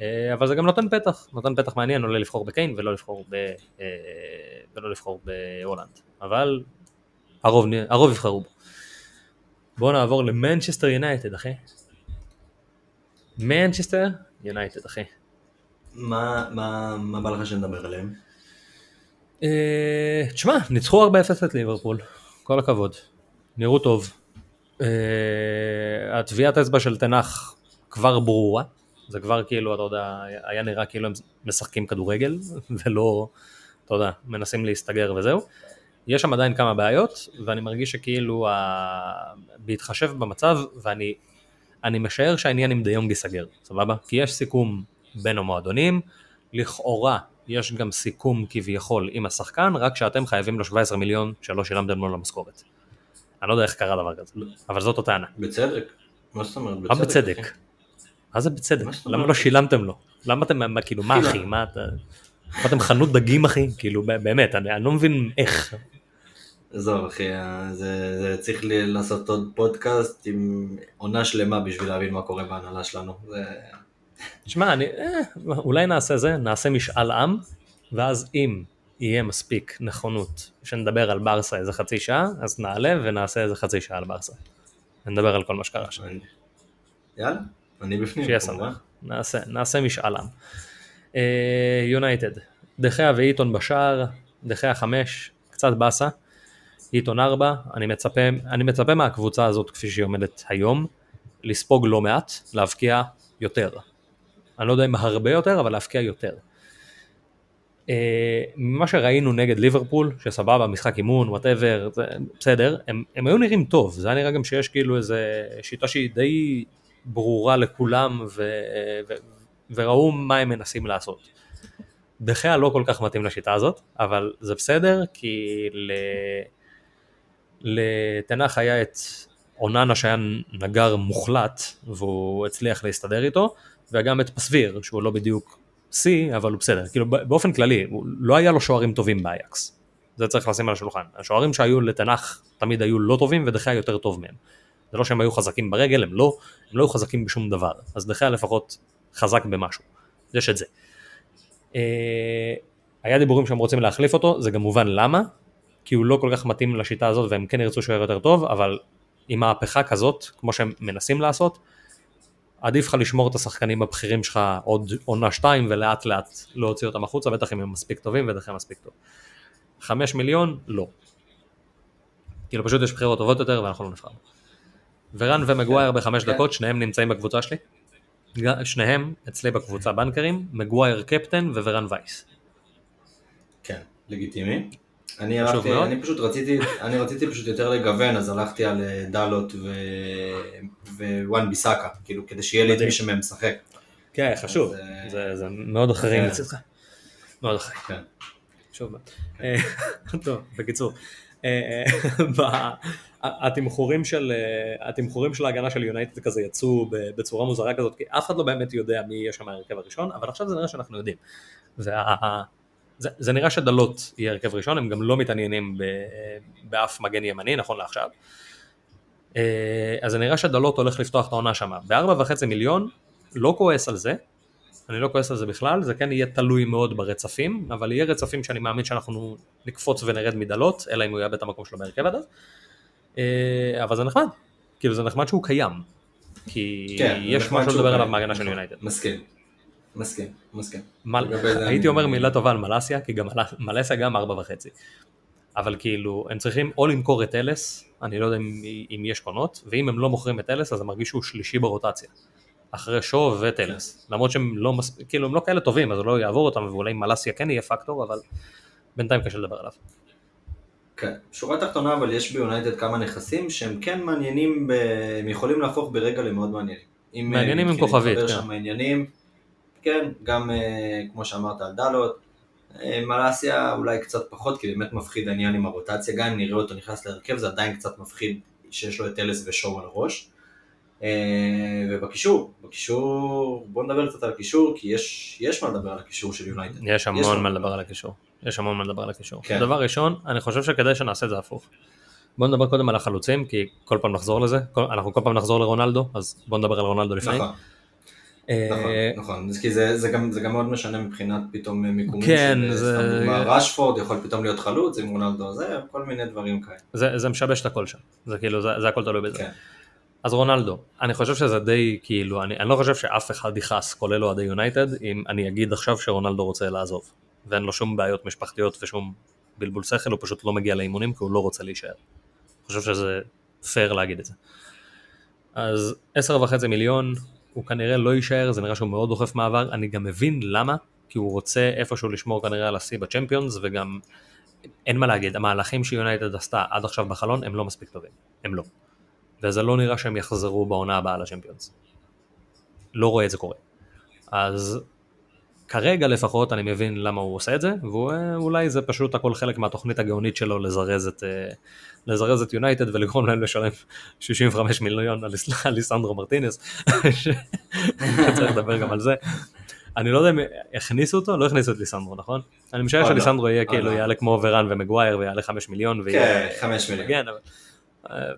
אה, אבל זה גם נותן פתח, נותן פתח מעניין אולי לבחור בקיין ולא לבחור, ב, ולא לבחור בהולנד. אבל הרוב, הרוב יבחרו בו. בואו נעבור למנצ'סטר יונייטד אחי. מנצ'סטר יונייטד אחי. מה, מה, מה בא לך שנדבר עליהם? אה, תשמע, ניצחו 4-0 את ליברפול, כל הכבוד, נראו טוב. אה, הטביעת אצבע של תנח כבר ברורה, זה כבר כאילו, אתה יודע, היה נראה כאילו הם משחקים כדורגל, ולא, אתה יודע, מנסים להסתגר וזהו. יש שם עדיין כמה בעיות, ואני מרגיש שכאילו, ה... בהתחשב במצב, ואני אני משער שהעניין עם דיונג ייסגר, סבבה? כי יש סיכום בין המועדונים. לכאורה יש גם סיכום כביכול עם השחקן, רק שאתם חייבים לו 17 מיליון שלא שילמתם לו למשכורת. אני לא יודע איך קרה דבר כזה, אבל זאת הטענה. בצדק. מה זאת אומרת? מה בצדק? מה זה בצדק? למה? לא שילמתם לו? למה אתם, כאילו, מה אחי? מה אתה... אתם חנות דגים אחי? כאילו, באמת, אני לא מבין איך. עזוב אחי, אה, זה, זה צריך לי לעשות עוד פודקאסט עם עונה שלמה בשביל להבין מה קורה בהנהלה שלנו. זה... שמע, אני, אה, אולי נעשה זה, נעשה משאל עם, ואז אם יהיה מספיק נכונות שנדבר על ברסה איזה חצי שעה, אז נעלה ונעשה איזה חצי שעה על ברסה. ונדבר על כל מה שקרה שם. יאללה, אני בפנים. שיהיה. שמח. נעשה, נעשה משאל עם. אה, יונייטד, דחיה ואיטון בשער, דחיה חמש, קצת באסה. איטון ארבע, אני מצפה, אני מצפה מהקבוצה הזאת כפי שהיא עומדת היום, לספוג לא מעט, להבקיע יותר. אני לא יודע אם הרבה יותר, אבל להבקיע יותר. אה, ממה שראינו נגד ליברפול, שסבבה, משחק אימון, whatever, בסדר, הם, הם היו נראים טוב, זה היה נראה גם שיש כאילו איזה שיטה שהיא די ברורה לכולם, ו, ו, וראו מה הם מנסים לעשות. דה חאה לא כל כך מתאים לשיטה הזאת, אבל זה בסדר, כי ל... לתנח היה את אוננה שהיה נגר מוחלט, והוא הצליח להסתדר איתו, וגם את פסביר, שהוא לא בדיוק שיא, אבל הוא בסדר. כאילו באופן כללי, לא היה לו שוערים טובים באייקס. זה צריך לשים על השולחן. השוערים שהיו לתנח תמיד היו לא טובים, ודחיה יותר טוב מהם. זה לא שהם היו חזקים ברגל, הם לא, הם לא היו חזקים בשום דבר. אז דחיה לפחות חזק במשהו. יש את זה. אה, היה דיבורים שהם רוצים להחליף אותו, זה גם מובן למה, כי הוא לא כל כך מתאים לשיטה הזאת והם כן ירצו שוער יותר טוב, אבל עם מהפכה כזאת, כמו שהם מנסים לעשות, עדיף לך לשמור את השחקנים הבכירים שלך עוד עונה שתיים ולאט לאט להוציא אותם החוצה, בטח אם הם מספיק טובים ודרכם מספיק טוב. חמש מיליון? לא. כאילו פשוט יש בחירות טובות יותר ואנחנו לא נבחר. ורן ומגווייר בחמש כן. דקות, שניהם נמצאים בקבוצה שלי. שניהם אצלי בקבוצה בנקרים, מגווייר קפטן וורן וייס. כן, לגיטימי. אני הלכתי. אני פשוט רציתי, אני רציתי פשוט יותר לגוון, אז הלכתי על אה, דלות ו... ווואן ביסאקה, כאילו כדי שיהיה לי את. מי שמהם משחק. כן, חשוב. אז, אה, זה, זה מאוד אחרים כן. לצדך. מאוד אחרים. כן. חשוב מאוד. אה, טוב, בקיצור. התמחורים של, התמחורים של ההגנה של יונייטד כזה יצאו ב- בצורה מוזרה כזאת, כי אף אחד לא באמת יודע מי יהיה שם ההרכב הראשון, אבל עכשיו זה נראה שאנחנו יודעים. וה- זה, זה נראה שדלות יהיה הרכב ראשון, הם גם לא מתעניינים ב, באף מגן ימני, נכון לעכשיו. אה, אז זה נראה שדלות הולך לפתוח את העונה שמה. בארבע וחצי מיליון, לא כועס על זה, אני לא כועס על זה בכלל, זה כן יהיה תלוי מאוד ברצפים, אבל יהיה רצפים שאני מאמין שאנחנו נקפוץ ונרד מדלות, אלא אם הוא יאבד את המקום שלו בהרכב עד אז. אה, אבל זה נחמד, כאילו זה נחמד שהוא קיים, כי כן, יש משהו לדבר. עליו מההגנה של נכון, יונייטד. מסכים. מסכים, מסכים. מל... הייתי אומר מילה טובה על מלאסיה, כי גם מל- מלאסיה גם ארבע וחצי. אבל כאילו, הם צריכים או למכור את אלס, אני לא יודע אם, אם יש קונות, ואם הם לא מוכרים את אלס, אז הם מרגיש שהוא שלישי ברוטציה. אחרי שואו ואת אלס. למרות שהם לא מספיק, כאילו הם לא כאלה טובים, אז הוא לא יעבור אותם, ואולי מלאסיה כן יהיה פקטור, אבל בינתיים קשה לדבר עליו. כן. שורה תחתונה, אבל יש ביונייטד כמה נכסים שהם כן מעניינים, ב... הם יכולים להפוך ברגע למאוד מעניינים. אם, אה, מעניינים עם כוכבית, כן. כן, גם אה, כמו שאמרת על דלות, אה, מלאסיה אולי קצת פחות, כי באמת מפחיד העניין עם הרוטציה, גם אם נראה אותו נכנס להרכב, זה עדיין קצת מפחיד שיש לו את אלס ושואו על הראש. אה, ובקישור, בקישור, בוא נדבר קצת על הקישור, כי יש, יש מה לדבר על הקישור של יונייטד. יש. המון מה לדבר על הקישור. יש המון מה לדבר על הקישור. כן. דבר ראשון, אני חושב שכדאי שנעשה את זה הפוך. בוא נדבר קודם על החלוצים, כי כל פעם נחזור לזה, כל, אנחנו כל פעם נחזור לרונלדו, אז בוא נדבר על רונלדו לפני. נכון, נכון, נכון, כי זה, זה, גם, זה גם מאוד משנה מבחינת פתאום מיקומים כן, של, זה- דוגמה, רשפורד יכול פתאום להיות חלוץ עם רונלדו, זה כל מיני דברים כאלה. זה, זה משבש את הכל שם, זה כאילו, זה, זה הכל תלוי בזה. כן. אז רונלדו, אני חושב שזה די, כאילו, אני, אני לא חושב שאף אחד יכעס, כולל אוהדי יונייטד, אם אני אגיד עכשיו שרונלדו רוצה לעזוב. ואין לו שום בעיות משפחתיות ושום בלבול שכל, הוא פשוט לא מגיע לאימונים כי הוא לא רוצה להישאר. אני חושב שזה פייר להגיד את זה. אז עשר וחצי מיליון, הוא כנראה לא יישאר, זה נראה שהוא מאוד דוחף מעבר, אני גם מבין למה, כי הוא רוצה איפשהו לשמור כנראה על השיא בצ'מפיונס, וגם אין מה להגיד, המהלכים שיונייטד עשתה עד עכשיו בחלון הם לא מספיק טובים, הם לא. וזה לא נראה שהם יחזרו בעונה הבאה לצ'מפיונס. לא רואה את זה קורה. אז כרגע לפחות אני מבין למה הוא עושה את זה, ואולי זה פשוט הכל חלק מהתוכנית הגאונית שלו לזרז את, אה, לזרז את יונייטד ולגרום להם לשלם 65 מיליון על ליסנדרו מרטינס, צריך לדבר גם על זה. אני לא יודע אם הכניסו אותו, לא הכניסו את ליסנדרו, נכון? אני משער שליסנדרו יהיה כאילו יעלה כמו ורן ומגווייר ויעלה 5 מיליון. כן, 5 מיליון. כן,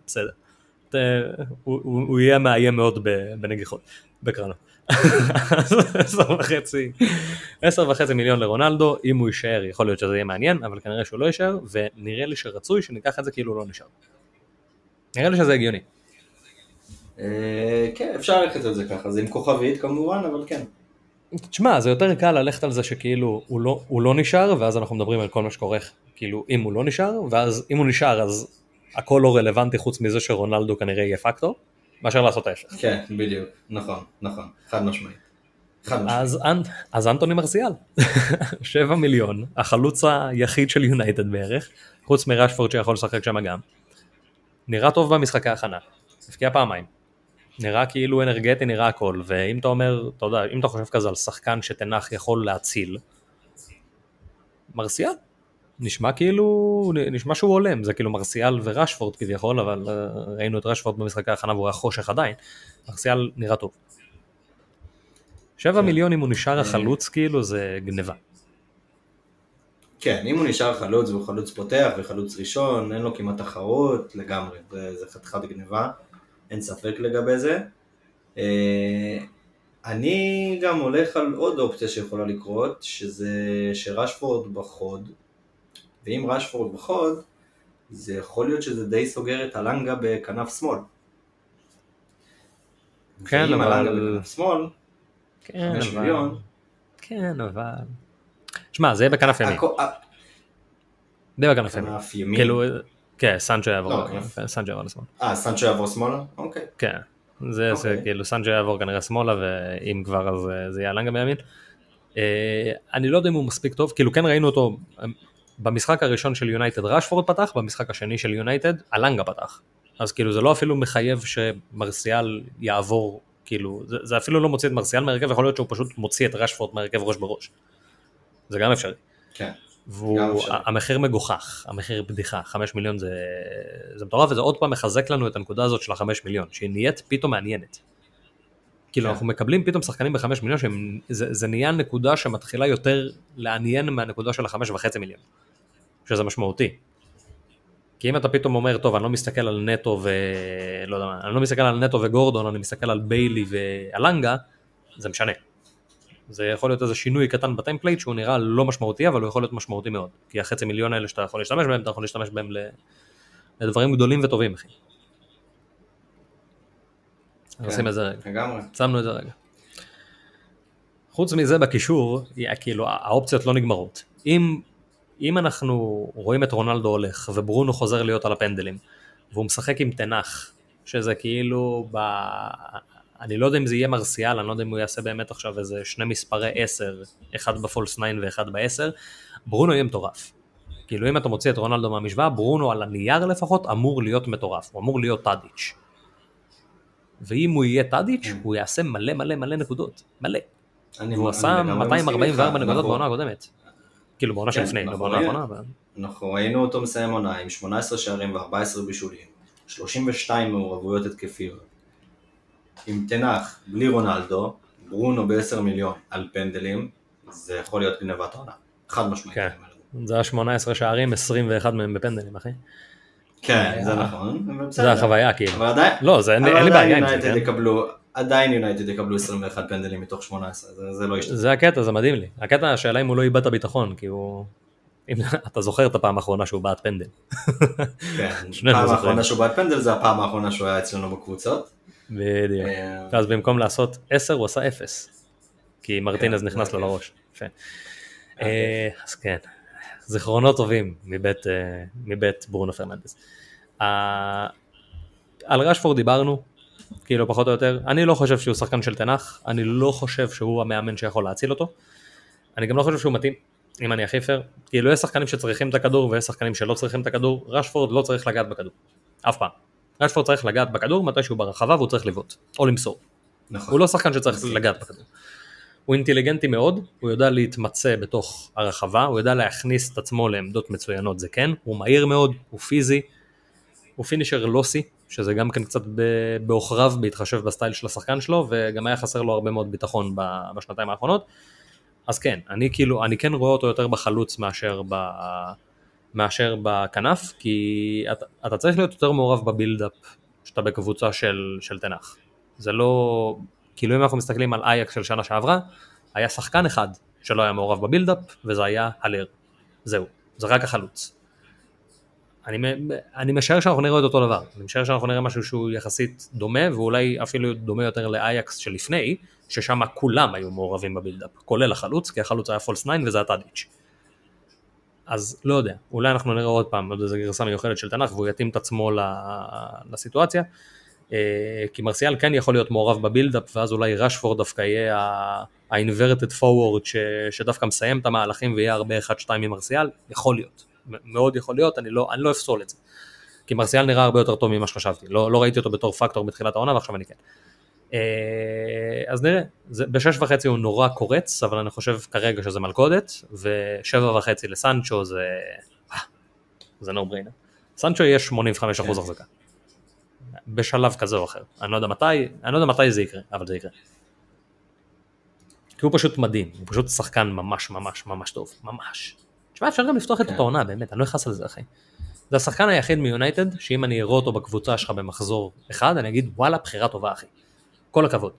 בסדר. הוא יהיה מאיים מאוד בנגיחות, בקרנות. עשר וחצי, עשר וחצי מיליון לרונלדו, אם הוא יישאר יכול להיות שזה יהיה מעניין, אבל כנראה שהוא לא יישאר, ונראה לי שרצוי שניקח את זה כאילו לא נשאר. נראה לי שזה הגיוני. אה, כן, אפשר ללכת על זה ככה, זה עם כוכבית כמובן, אבל כן. תשמע, זה יותר קל ללכת על זה שכאילו הוא לא, הוא לא נשאר, ואז אנחנו מדברים על כל מה שקורה, כאילו אם הוא לא נשאר, ואז אם הוא נשאר אז הכל לא רלוונטי חוץ מזה שרונלדו כנראה יהיה פקטור. מאשר לעשות ההפך. כן, בדיוק, נכון, נכון, חד משמעית. אז, אז אנטוני מרסיאל, 7 מיליון, החלוץ היחיד של יונייטד בערך, חוץ מרשפורד שיכול לשחק שם גם. נראה טוב במשחקי ההכנה, הפקיע פעמיים. נראה כאילו אנרגטי, נראה הכל, ואם אתה אומר, אתה יודע, אם אתה חושב כזה על שחקן שתנח יכול להציל, מרסיאל, נשמע כאילו, נשמע שהוא הולם, זה כאילו מרסיאל ורשפורד כביכול, אבל אה, ראינו את רשפורד במשחקי ההכנה והוא היה חושך עדיין, מרסיאל נראה טוב. שבע כן. מיליון אם הוא נשאר החלוץ כאילו זה גניבה. כן, אם הוא נשאר חלוץ והוא חלוץ פותח וחלוץ ראשון, אין לו כמעט תחרות לגמרי, זה, זה חתיכת גניבה, אין ספק לגבי זה. אה, אני גם הולך על עוד אופציה שיכולה לקרות, שזה שרשפורד בחוד, ואם רשפורד בחוד, זה יכול להיות שזה די סוגר את הלנגה בכנף שמאל. כן, אבל... הלנגה בכנף שמאל, כן, אבל... מיליון. כן, אבל... שמע, זה יהיה בכנף ימין. זה יהיה בכנף ימין. ימין. כאילו, כן, סנצ'ו יעבור, לא. סנצ'ו יעבור לשמאל. אה, סנצ'ו יעבור שמאלה? אוקיי. כן. זה, זה אוקיי. כאילו סנצ'ו יעבור כנראה שמאלה ואם כבר אז אה, זה יהיה הלנגה בימין. אה, אני לא יודע אם הוא מספיק טוב, כאילו כן ראינו אותו במשחק הראשון של יונייטד רשפורד פתח, במשחק השני של יונייטד אלנגה פתח. אז כאילו זה לא אפילו מחייב שמרסיאל יעבור, כאילו, זה, זה אפילו לא מוציא את מרסיאל מהרכב, יכול להיות שהוא פשוט מוציא את רשפורד מהרכב ראש בראש. זה גם אפשרי. כן. והמחיר מגוחך, המחיר בדיחה, 5 מיליון זה, זה מטורף וזה עוד פעם מחזק לנו את הנקודה הזאת של החמש מיליון, שהיא נהיית פתאום מעניינת. כאילו כן. אנחנו מקבלים פתאום שחקנים בחמש מיליון, שזה נהיה נקודה שמתחילה יותר לעניין מהנקודה של החמש וחצי מיליון. שזה משמעותי. כי אם אתה פתאום אומר, טוב, אני לא מסתכל על נטו ו... לא יודע מה, אני לא מסתכל על נטו וגורדון, אני מסתכל על ביילי ואלנגה, זה משנה. זה יכול להיות איזה שינוי קטן ב template שהוא נראה לא משמעותי, אבל הוא יכול להיות משמעותי מאוד. כי החצי מיליון האלה שאתה יכול להשתמש בהם, אתה יכול להשתמש בהם לדברים גדולים וטובים, אחי. כן, נשים את זה רגע. לגמרי. שמנו את זה רגע. חוץ מזה בקישור, כאילו האופציות לא נגמרות. אם אם אנחנו רואים את רונלדו הולך וברונו חוזר להיות על הפנדלים והוא משחק עם תנח שזה כאילו ב... אני לא יודע אם זה יהיה מרסיאל, אני לא יודע אם הוא יעשה באמת עכשיו איזה שני מספרי 10, אחד בפולס 9 ואחד ב-10, ברונו יהיה מטורף. כאילו אם אתה מוציא את רונלדו מהמשוואה, ברונו על הנייר לפחות אמור להיות מטורף, הוא אמור להיות טאדיץ'. ואם הוא יהיה טאדיץ', כן. הוא יעשה מלא מלא מלא נקודות, מלא. הוא עשה 244 נקודות בעונה הקודמת. כאילו בעונה כן, שלפני, לא בעונה האחרונה. אנחנו ראינו אותו מסיים עונה עם 18 שערים ו-14 בישולים, 32 מעורבויות התקפיות, עם תנח, בלי רונלדו, ברונו ב-10 מיליון על פנדלים, זה יכול להיות גנבת עונה, חד משמעית. כן. זה היה 18 שערים, 21 מהם בפנדלים, אחי. כן, זה נכון, זה החוויה כאילו. אבל עדיין, לא, זה אין לי בעיה עם זה, כן? עדיין יונייטד יקבלו 21 פנדלים מתוך 18, זה, זה לא ישתנה. זה הקטע, זה מדהים לי. הקטע, השאלה אם הוא לא איבד את הביטחון, כי הוא... אם אתה זוכר את הפעם האחרונה שהוא בעט פנדל. כן, הפעם האחרונה שהוא בעט פנדל זה הפעם האחרונה שהוא היה אצלנו בקבוצות. בדיוק. אה, ואז במקום לעשות 10 הוא עשה 0. כי מרטינז כן, נכנס לו לראש. אה, אז כן, זיכרונות טובים אה, מבית ברונו פרננדס. על רשפורד דיברנו, כאילו פחות או יותר. אני לא חושב שהוא שחקן של תנח, אני לא חושב שהוא המאמן שיכול להציל אותו. אני גם לא חושב שהוא מתאים, אם אני הכי פייר. כאילו יש שחקנים שצריכים את הכדור ויש שחקנים שלא צריכים את הכדור, רשפורד לא צריך לגעת בכדור, אף פעם. רשפורד צריך לגעת בכדור מתי שהוא ברחבה והוא צריך לבעוט, או למסור. נכון. הוא לא שחקן שצריך לגעת בכדור. הוא אינטליגנטי מאוד, הוא יודע להתמצא בתוך הרחבה, הוא יודע להכניס את עצמו לעמדות מצוינות, זה כן, הוא מהיר מאוד, הוא פיזי, הוא finisher lousy, שזה גם כן קצת בעוכריו בהתחשב בסטייל של השחקן שלו, וגם היה חסר לו הרבה מאוד ביטחון בשנתיים האחרונות. אז כן, אני כאילו, אני כן רואה אותו יותר בחלוץ מאשר, ב, מאשר בכנף, כי אתה, אתה צריך להיות יותר מעורב בבילדאפ שאתה בקבוצה של, של תנח. זה לא, כאילו אם אנחנו מסתכלים על אייקס של שנה שעברה, היה שחקן אחד שלא היה מעורב בבילדאפ, וזה היה הלר. זהו, זה רק החלוץ. אני, אני משער שאנחנו נראה את אותו דבר, אני משער שאנחנו נראה משהו שהוא יחסית דומה, ואולי אפילו דומה יותר לאייקס שלפני, ששם כולם היו מעורבים ב buildup, כולל החלוץ, כי החלוץ היה false 9 וזה היה טאדיץ'. אז לא יודע, אולי אנחנו נראה עוד פעם עוד איזה גרסה מיוחדת של תנ"ך והוא יתאים את עצמו לסיטואציה, אה, כי מרסיאל כן יכול להיות מעורב ב buildup ואז אולי רשפורד דווקא יהיה ה-inverted forward ש, שדווקא מסיים את המהלכים ויהיה הרבה 1-2 עם מרסיאל, יכול להיות, מאוד יכול להיות, אני לא, אני לא אפסול את זה. כי מרסיאל נראה הרבה יותר טוב ממה שחשבתי, לא, לא ראיתי אותו בתור פקטור בתחילת העונה ועכשיו אני כן. אה, אז נראה, זה, בשש וחצי הוא נורא קורץ, אבל אני חושב כרגע שזה מלכודת, ושבע וחצי לסנצ'ו זה... אה, זה no brainer. סנצ'ו יהיה 85% כן. החזקה. בשלב כזה או אחר. אני לא יודע מתי, אני לא יודע מתי זה יקרה, אבל זה יקרה. כי הוא פשוט מדהים, הוא פשוט שחקן ממש ממש ממש טוב, ממש. תשמע, אפשר גם לפתוח את כן. העונה, באמת, אני לא אכעס על זה, אחי. זה השחקן היחיד מיונייטד, שאם אני אראה אותו בקבוצה שלך במחזור אחד, אני אגיד, וואלה, בחירה טובה, אחי. כל הכבוד.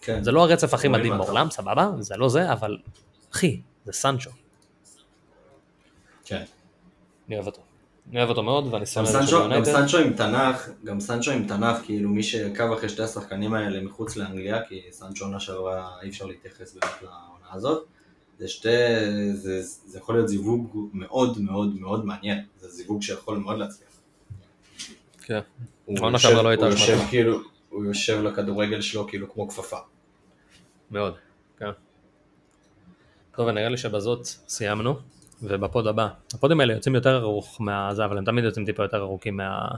כן. זה לא הרצף הכי מדהים בעולם, סבבה, זה לא זה, אבל אחי, זה סנצ'ו. כן. אני אוהב אותו. אני אוהב אותו מאוד, ואני שונא את זה של גם סנצ'ו עם תנ"ך, גם סנצ'ו עם תנ"ך, כאילו מי שעקב אחרי שתי השחקנים האלה מחוץ לאנגליה, כי סנצ'ו עונה שעברה אי אפשר להתייחס באמת לעונה הזאת, זה שתי, זה, זה יכול להיות זיווג מאוד מאוד מאוד מעניין, זה זיווג שיכול מאוד להצליח. כן, עונה שעברה לא הייתה הוא יושב כאילו, הוא יושב לכדורגל שלו כאילו כמו כפפה. מאוד, כן. טוב, נראה לי שבזאת סיימנו, וב pod הבא, הפודים האלה יוצאים יותר ארוך מהזה, אבל הם תמיד יוצאים טיפה יותר ארוכים מה,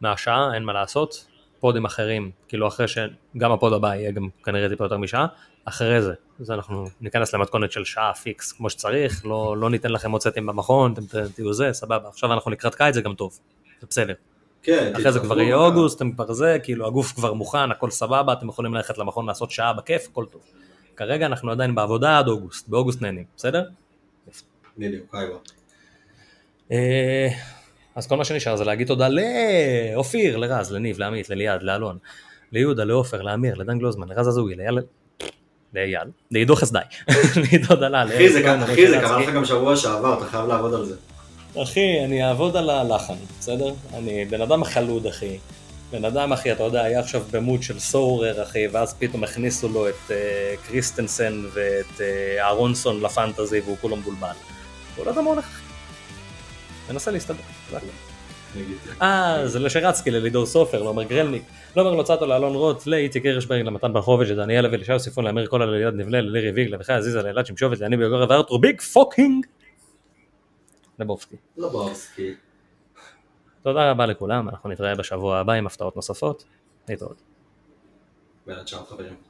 מהשעה, אין מה לעשות. פודים אחרים, כאילו אחרי שגם ה pod הבא יהיה גם כנראה טיפה יותר משעה, אחרי זה, אז אנחנו ניכנס למתכונת של שעה פיקס כמו שצריך, לא, לא ניתן לכם עוד סטים במכון, אתם תהיו זה, סבבה, עכשיו אנחנו לקראת קיץ זה גם טוב, זה בסדר. כן, אחרי זה כבר יהיה אוגוסט, אתם כבר זה, כאילו הגוף כבר מוכן, הכל סבבה, אתם יכולים ללכת למכון לעשות שעה בכיף, הכל טוב. כרגע אנחנו עדיין בעבודה עד אוגוסט, באוגוסט נהנים, בסדר? בדיוק, אה, אז כל מה שנשאר זה להגיד תודה לאופיר, לרז, לניב, לעמית, לליעד, לאלון, ליהודה, לעופר, לאמיר, לדן גלוזמן, לרז הזוגי, לאייל, לעידו חסדאי, לעידו דלל. אחי, זה קרה לך גם שבוע שעבר, אתה חייב לעבוד על זה. אחי, אני אעבוד על הלחן, בסדר? אני בן אדם חלוד, אחי. בן אדם, אחי, אתה יודע, היה עכשיו במוד של סורר, אחי, ואז פתאום הכניסו לו את uh, קריסטנסן ואת uh, אהרונסון לפנטזי, והוא כולו מבולבל. הוא לא יודע מה הולך, אחי. מנסה להסתדר, אה, זה לשרצקי, ללידור סופר, לעומר גרלניק, לעומר לוצאטו, לאלון רוט, לאיציק הרשברג, למתן ברחוביץ', לדניאל אבילישאו סיפון, לאמיר קולה, לליעד נבלה, ללירי ויג, למיכאל עזיזה, לאלעד שמשובת, לאני ביוגר וארתור ביג פוקינג לבובסקי. לבובסקי. תודה רבה לכולם, אנחנו נתראה בשבוע הבא עם הפתעות נוספות. להתראות. יאללה, צ'או חברים.